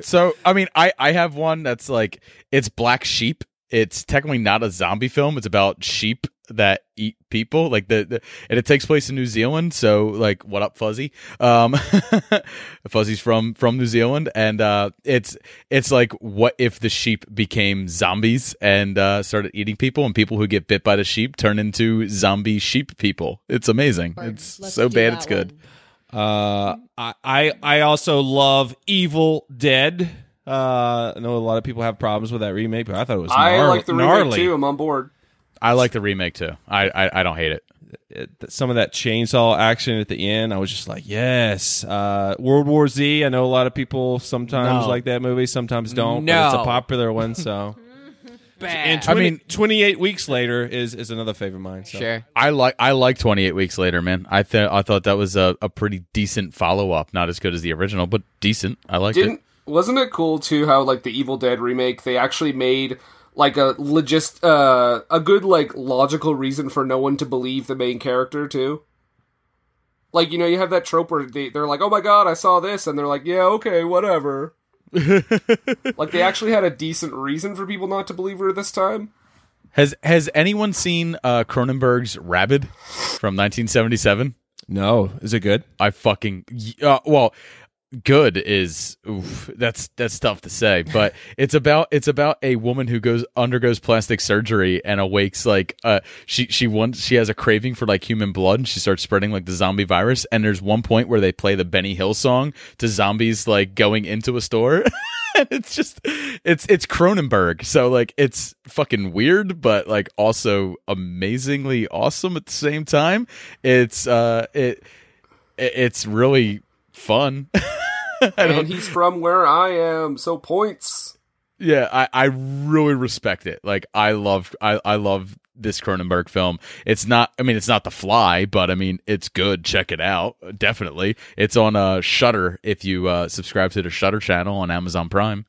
Speaker 2: So I mean, I I have one that's like it's Black Sheep. It's technically not a zombie film. It's about sheep that eat people. Like the, the and it takes place in New Zealand. So like, what up, Fuzzy? Um, Fuzzy's from from New Zealand, and uh, it's it's like what if the sheep became zombies and uh, started eating people, and people who get bit by the sheep turn into zombie sheep people. It's amazing. It's
Speaker 5: Let's
Speaker 2: so bad,
Speaker 5: that
Speaker 2: it's good.
Speaker 5: one.
Speaker 1: Uh, I, I I also love Evil Dead. Uh, I know a lot of people have problems with that remake, but I thought it was
Speaker 4: I
Speaker 1: gnar-
Speaker 4: like the remake
Speaker 1: gnarly.
Speaker 4: too. I'm on board.
Speaker 2: I like the remake too. I I, I don't hate it.
Speaker 1: It- some of that chainsaw action at the end, I was just like, yes. Uh, World War Z. I know a lot of people sometimes
Speaker 3: No.
Speaker 1: like that movie, sometimes don't. But
Speaker 3: No.
Speaker 1: it's a popular one. So, and 20,
Speaker 2: I mean-
Speaker 1: 28 weeks later is is another favorite of mine. So.
Speaker 3: Sure.
Speaker 2: I like I like 28 weeks later, man. I th- I thought that was a, a pretty decent follow up. Not as good as the original, but decent. I liked
Speaker 4: Didn't
Speaker 2: it.
Speaker 4: Wasn't it cool too how like the Evil Dead remake they actually made like a legit uh a good like logical reason for no one to believe the main character too. Like you know you have that trope where they they're like oh my god I saw this and they're like yeah okay whatever. like they actually had a decent reason for people not to believe her this time.
Speaker 2: Has Has anyone seen uh, Cronenberg's Rabid from 1977?
Speaker 1: No, is it good?
Speaker 2: I fucking uh, well, good is oof, that's that's tough to say, but it's about it's about a woman who goes undergoes plastic surgery and awakes like uh she she wants she has a craving for like human blood and she starts spreading like the zombie virus and there's one point where they play the Benny Hill song to zombies like going into a store. and it's just it's it's Cronenberg. So like it's fucking weird but like also amazingly awesome at the same time. It's uh it it- it's really fun.
Speaker 4: And
Speaker 2: don't,
Speaker 4: he's from where I am, so points.
Speaker 2: yeah, I, I really respect it. Like I love I, I love this Cronenberg film. It's not I mean it's not The Fly, but I mean it's good. Check it out. Definitely. It's on uh Shudder if you uh subscribe to the Shudder channel on Amazon Prime.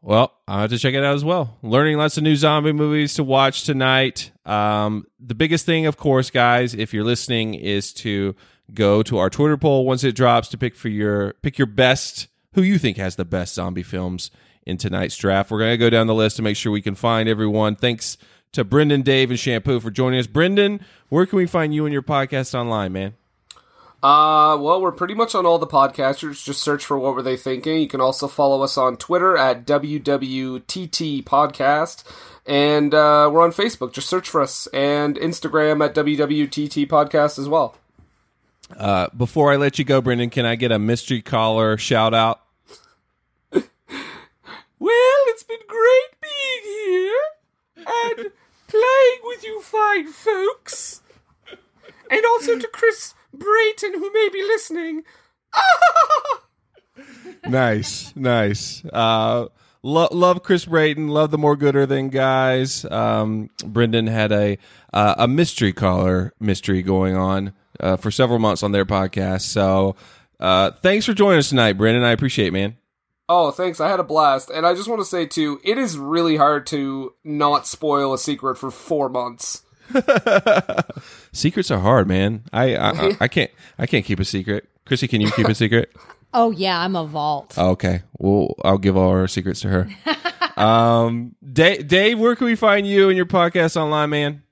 Speaker 1: Well, I have to check it out as well. Learning lots of new zombie movies to watch tonight. Um, the biggest thing, of course, guys, if you're listening, is to go to our Twitter poll once it drops to pick for your pick your best who you think has the best zombie films in tonight's draft. We're gonna go down the list to make sure we can find everyone. Thanks to Brendan, Dave, and Shampoo for joining us. Brendan, where can we find you and your podcast online, man?
Speaker 4: Uh, well, we're pretty much on all the podcasters. Just search for what were they thinking. You can also follow us on Twitter at WWTT Podcast, and uh, we're on Facebook. Just search for us, and Instagram at WWTT Podcast as well.
Speaker 1: Uh, before I let you go, Brendan, can I get a mystery caller shout out?
Speaker 4: Well, it's been great being here and playing with you fine folks, and also to Chris Brayton, who may be listening.
Speaker 1: nice, nice. Uh, lo- love Chris Brayton. Love the more gooder than guys. Um, Brendan had a uh, a mystery caller mystery going on uh, for several months on their podcast. So uh, thanks for joining us tonight, Brendan. I appreciate, it, man.
Speaker 4: Oh, thanks. I had a blast. And I just want to say, too, it is really hard to not spoil a secret for four months.
Speaker 1: Secrets are hard, man. I I, I I can't I can't keep a secret. Chrissy, can you keep a secret?
Speaker 5: Oh yeah, I'm a vault.
Speaker 1: Okay. Well, I'll give all our secrets to her. um, Dave, Dave, where can we find you and your podcast online, man?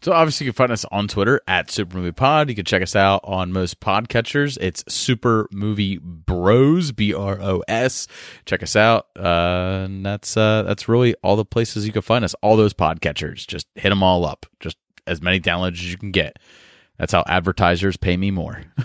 Speaker 2: So obviously you can find us on Twitter at Super Movie Pod. You can check us out on most podcatchers. It's Super Movie Bros B R O S. Check us out. Uh, and that's uh, that's really all the places you can find us. All those podcatchers. Just hit them all up. Just as many downloads as you can get. That's how advertisers pay me more.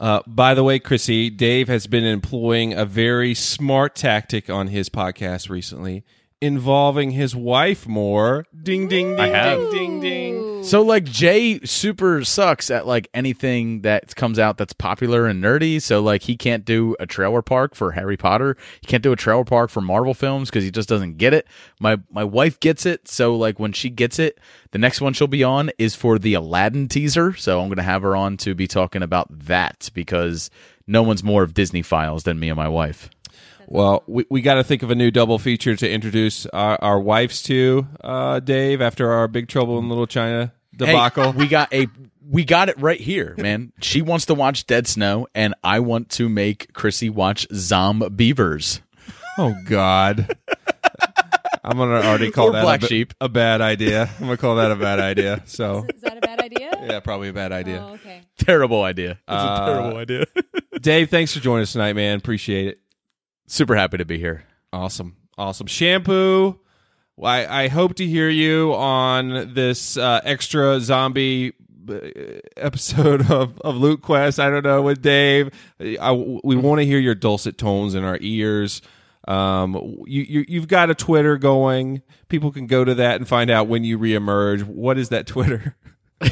Speaker 1: Uh, by the way, Chrissy, Dave has been employing a very smart tactic on his podcast recently, involving his wife more. Ding ding ding
Speaker 2: I have.
Speaker 1: ding ding ding.
Speaker 2: So like Jay super sucks at like anything that comes out that's popular and nerdy. So like he can't do a trailer park for Harry Potter. He can't do a trailer park for Marvel films because he just doesn't get it. My my wife gets it. So like when she gets it, the next one she'll be on is for the Aladdin teaser. So I'm gonna have her on to be talking about that because no one's more of Disneyphiles than me and my wife.
Speaker 1: Well, we, we got to think of a new double feature to introduce our, our wives to, uh, Dave, after our Big Trouble in Little China debacle.
Speaker 2: Hey, we got a we got it right here, man. she wants to watch Dead Snow, and I want to make Chrissy watch Zom Beavers.
Speaker 1: Oh God. I'm gonna already call
Speaker 2: Or
Speaker 1: that
Speaker 2: Black
Speaker 1: a,
Speaker 2: Sheep.
Speaker 1: a bad idea. I'm gonna call that a bad idea. So
Speaker 5: Is that a bad idea?
Speaker 1: yeah, probably a bad idea.
Speaker 5: Oh, okay.
Speaker 2: Terrible idea. It's
Speaker 1: Uh,
Speaker 2: a terrible idea.
Speaker 1: Dave, thanks for joining us tonight, man. Appreciate it.
Speaker 2: Super happy to be here.
Speaker 1: Awesome, awesome. Shampoo. I I hope to hear you on this uh, extra zombie uh, episode of of Loot Quest. I don't know with Dave. I, we want to hear your dulcet tones in our ears. Um, you, you you've got a Twitter going. People can go to that and find out when you reemerge. What is that Twitter?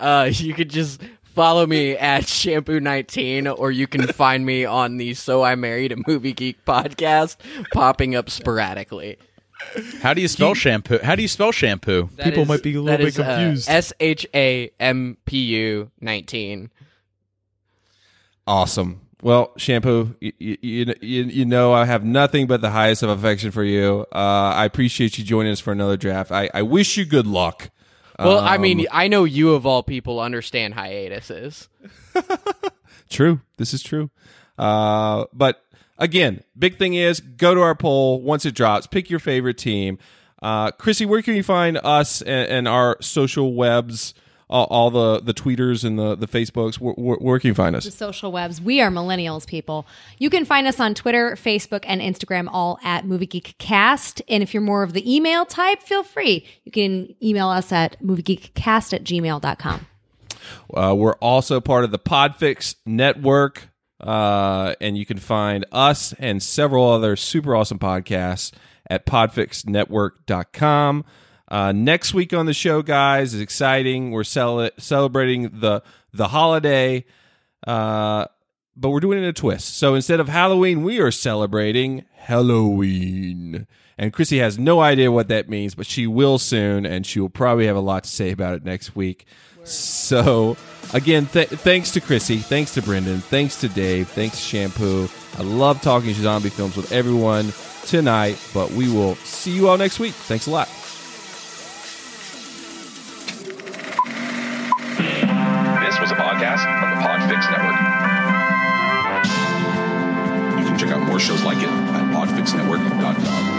Speaker 3: Uh, you could just follow me at shampoo19 or you can find me on the So I Married a Movie Geek podcast popping up sporadically.
Speaker 2: How do you spell shampoo? How do you spell shampoo?
Speaker 3: That
Speaker 2: People
Speaker 3: is-
Speaker 2: might be a
Speaker 3: that
Speaker 2: little bit
Speaker 3: is, uh,
Speaker 2: confused.
Speaker 3: S H A M P U 19.
Speaker 1: Awesome. Well, shampoo, you, you, you, you know I have nothing but the highest of affection for you. Uh, I appreciate you joining us for another draft. I, I wish you good luck.
Speaker 3: Well, I mean,
Speaker 1: Um,
Speaker 3: I know you of all people understand hiatuses.
Speaker 1: True. This is true. Uh, but again, big thing is go to our poll once it drops. Pick your favorite team. Uh, Chrissy, where can you find us and, and our social webs? All, all the the tweeters and the the Facebooks. Where, where, where can you find us?
Speaker 5: The social webs. We are millennials, people. You can find us on Twitter, Facebook, and Instagram, all at Movie Geek Cast. And if you're more of the email type, feel free. You can email us at moviegeekcast at gmail.com.
Speaker 1: Uh, we're also part of the Podfix network, uh, and you can find us and several other super awesome podcasts at podfixnetwork.com. Uh, next week on the show, guys, is exciting. We're cel- celebrating the the holiday, uh, but we're doing it in a twist. So instead of Halloween, we are celebrating Halloween. And Chrissy has no idea what that means, but she will soon, and she will probably have a lot to say about it next week. So, again, th- thanks to Chrissy, thanks to Brendan, thanks to Dave, thanks to Shampoo. I love talking zombie films with everyone tonight, but we will see you all next week. Thanks a lot.
Speaker 14: Podcast from the Podfix Network. You can check out more shows like it at podfixnetwork.com.